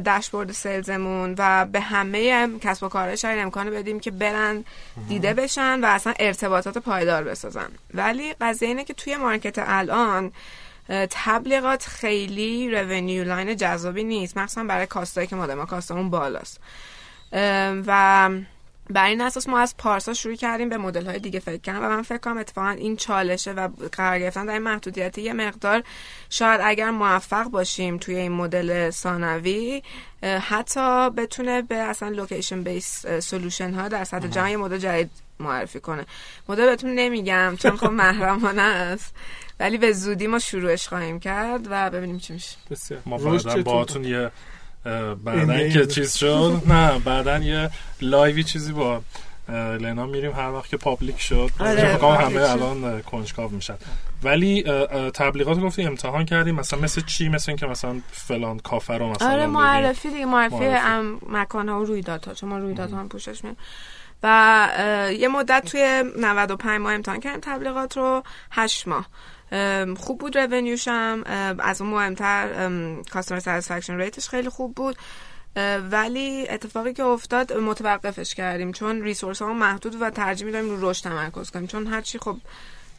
dashboard sales مون و به همه کسب و کارهای شاید امکانو بدیم که برن دیده بشن و اصلا ارتباطات پایدار بسازن. ولی قضیه اینه که توی market الان تبلیغات خیلی revenue line جذابی نیست. مخصوصا برای cost ایی که ما داریم ما cost امون بالاست. و بر این اساس ما از پارسال شروع کردیم به مدل های دیگه فکر کردن و من فکر کنم اتفاقا این چالشه و قرار گرفتن در این محدودیت یه مقدار شاید اگر موفق باشیم توی این مدل ثانوی حتی بتونه به اصلا location base solution ها در سطح جهان یه مدل جدید معرفی کنه. مدل بهتون نمیگم چون خب محرمانه است. ولی به زودی ما شروعش خواهیم کرد و ببینیم چی میشه. بسیار. ما بعدا؟ باهاتون یه بعدا. که چیز شد نه بعدا یه live ی چیزی با لنا میریم هر وقت که public شد آره، همه شد. الان کنجکاو میشن ولی تبلیغات گفتی امتحان کردیم مثلا مثل چی مثل اینکه مثلا فلان کافه رو مثلا آره. معرفی دیگه معرفی, معرفی. ام مکان ها و رویدادها چون ما رویدادها هم پوشش میاد و یه مدت توی 95 ماه امتحان کردیم تبلیغات رو 8 ماه خوب بود revenue شم از اون مهمتر customer satisfaction rate ش خیلی خوب بود. ولی اتفاقی که افتاد متوقفش کردیم. چون resource ها محدود و ترجیح میداریم رو رشد تمرکز کنیم. چون هرچی خب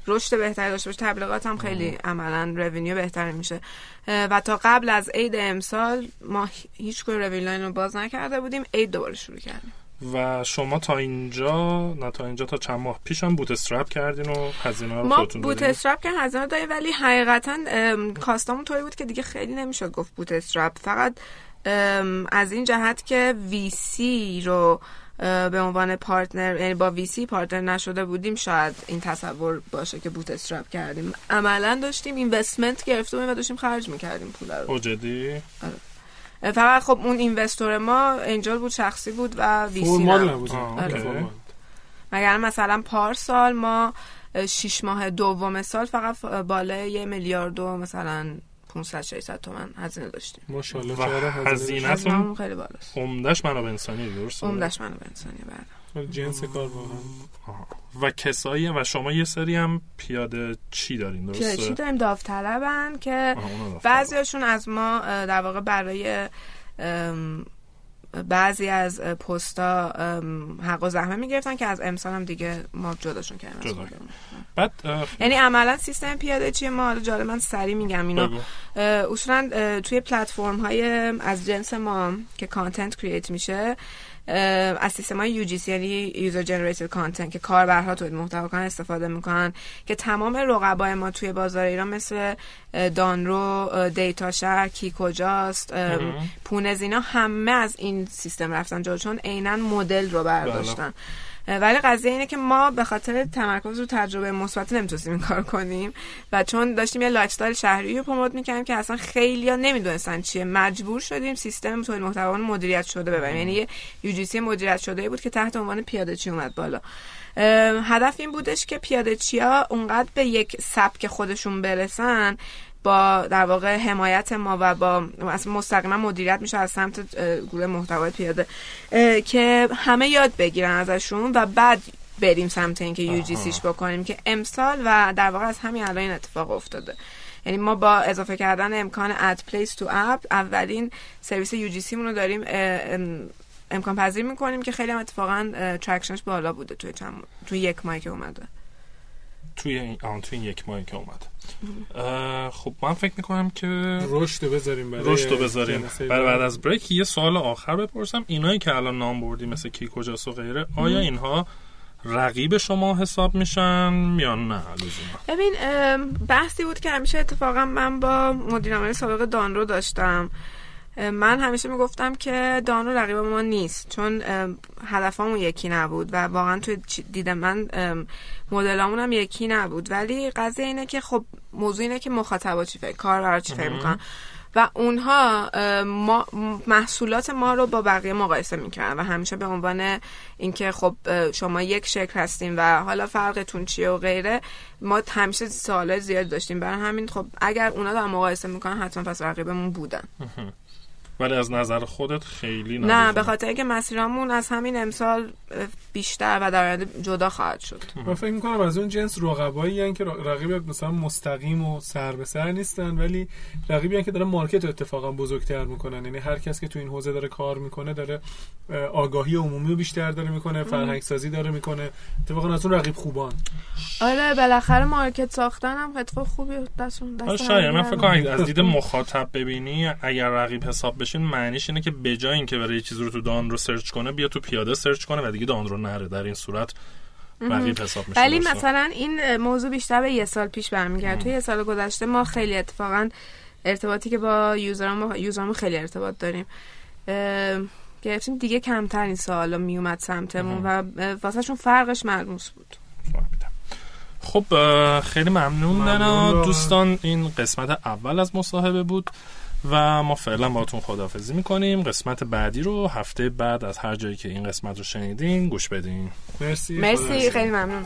رشد بهتری داشته باشه تبلیغات هم خیلی عملا revenue بهتری میشه. و تا قبل از عید امسال ما هیچ revenue line رو باز نکرده بودیم. عید دوباره شروع کردیم. و شما تا اینجا نه تا اینجا تا چند ماه پیش هم bootstrap کردین و هزینه رو ما boot؟ strap که هزینه داریم ولی حقیقتا ام، cost امون طوری بود که دیگه خیلی نمی‌شد گفت bootstrap فقط از این جهت که VC رو به عنوان partner یعنی با VC partner نشده بودیم شاید این تصور باشه که bootstrap کردیم. عملا داشتیم investment گرفته بودیم و داشتیم خرج می‌کردیم پول رو. او جدی؟ اه، فقط خب اون investor ما angel بود شخصی بود و VC formal نبود OK. formal. مگر مثلا پارسال ما شیش ماه دوم سال فقط بالای یه میلیارد و مثلا 500 600 تومن هزینه داشتیم. ماشاءالله هزینه خیلی بالاست. عمدش منابع انسانی درسته؟ عمدش منو به انسانی خیلی جنس کار واقعا آها. و کسایی و شما یه سری هم پیاده چی دارین درسته؟ چی داریم؟ داوطلبن که رفتم. بعضیاشون از ما در واقع برای بعضی از پستا حق و زحمه می‌گرفتن که از امسال هم دیگه ما جداشون کردیم. جدا. بعد اه، یعنی عملا سیستم پیاده چیه؟ ما حالا جالب من سریع میگم اینو اصولا توی پلتفرم های از جنس ما که content create میشه از سیستم های UGC یعنی user generated content که کاربرها تولید محتوا کنن استفاده می‌کنن که تمام رقبای ما توی بازار ایران مثل دونرو دیتا شهر کی کجاست. پونز اینا همه از این سیستم رفتن جلو چون عینا مدل رو برداشتن اه، ولی قضیه اینه که ما به خاطر تمرکز رو تجربه مثبت نمی‌تونستیم این کار کنیم و چون داشتیم یه lifestyle شهری رو promote می‌کردیم که اصلا خیلی ها نمی‌دونستن چیه. مجبور شدیم سیستم تولید محتوا مدیریت شده ببریم. یعنی یه UGC مدیریت شده بود که تحت عنوان پیاده چی اومد بالا. هدف این بودش که پیاده چیا اونقدر به یک سبک خودشون برسن با در واقع حمایت ما و با اصلا مستقیما مدیریت میشه از سمت گروه محتوای پیاده که همه یاد بگیرن ازشون و بعد بریم سمت اینکه UGC ش بکنیم که امسال و در واقع از همین الان این اتفاق افتاده. یعنی ما با اضافه کردن امکان add place تو app اولین سرویس UGC رو داریم امکان پذیر می‌کنیم که خیلی هم اتفاقا traction ش بالا بوده توی چند توی یک ماه که اومده. توی این آن توی این یک ماهی که اومد. خب من فکر می‌کنم که رشد رو بذاریم برای رشد رو بذاریم. برای بعد. از break یه سوال آخر بپرسم. اینایی که الان نام بردی مثل کی کجاست و غیره آیا اینها رقیب شما حساب میشن یا نه؟ لزوما. ببین بحثی بود که همیشه اتفاقا من با مدیرعامل سابق دانرو داشتم. من همیشه می‌گفتم که دانرو رقیب ما نیست چون هدفمون یکی نبود و واقعا توی دید من ام، مدلامون هم یکی نبود. ولی قضیه اینه که خب موضوع اینه که مخاطبا چی فکر کاربرا چی فکر می‌کنن. و اونها ما محصولات ما رو با بقیه مقایسه می‌کردن و همیشه به عنوان اینکه خب شما یک شکل هستیم و حالا فرقتون چیه و غیره ما همیشه سوالات زیاد داشتیم. برای همین خب اگر اونا دارن مقایسه می‌کنن حتما پس رقیبمون بودن. ولی از نظر خودت خیلی نه لزوما. به خاطر اینکه مسیرامون از همین امسال بیشتر و در آینده جدا خواهد شد. من فکر می‌کنم از اون جنس رقبایی هن که رقیب مثلا مستقیم و سر به سر نیستن ولی رقیبی هن که داره مارکت رو اتفاقا بزرگتر می‌کنن. یعنی هر کس که تو این حوزه داره کار می‌کنه داره اه، آگاهی عمومی رو بیشتر داره می‌کنه فرهنگ سازی داره می‌کنه. اتفاقا از اون رقیب خوبان. آره بالاخره market ساختن هم اتفاق خوبی دستون دست آره شاید. من فکر کنم از دید مخاطب ببینی اگر رقیب حساب بشین معنیش اینه که به جای اینکه برای یه چیزی رو تو دونرو search کنه بیا تو پیاده search کنه و دیگه دونرو نره. در این صورت رقیب حساب میشه ولی؟ مثلا این موضوع بیشتر به یه سال پیش برمیگرد توی یه سال گذشته ما خیلی اتفاقا ارتباطی که با user ام user امون خیلی ارتباط داریم. گرفتیم دیگه کمتر این سوالا میومد سمتمون و واسه شون فرقش ملموس بود. فهمیدم. خب خیلی ممنون ممنون. دوستان این قسمت اول از مصاحبه بود. و ما فعلا باهاتون خداحافظی می‌کنیم. قسمت بعدی رو هفته بعد از هر جایی که این قسمت رو شنیدین گوش بدین. مرسی. مرسی. خیلی ممنون.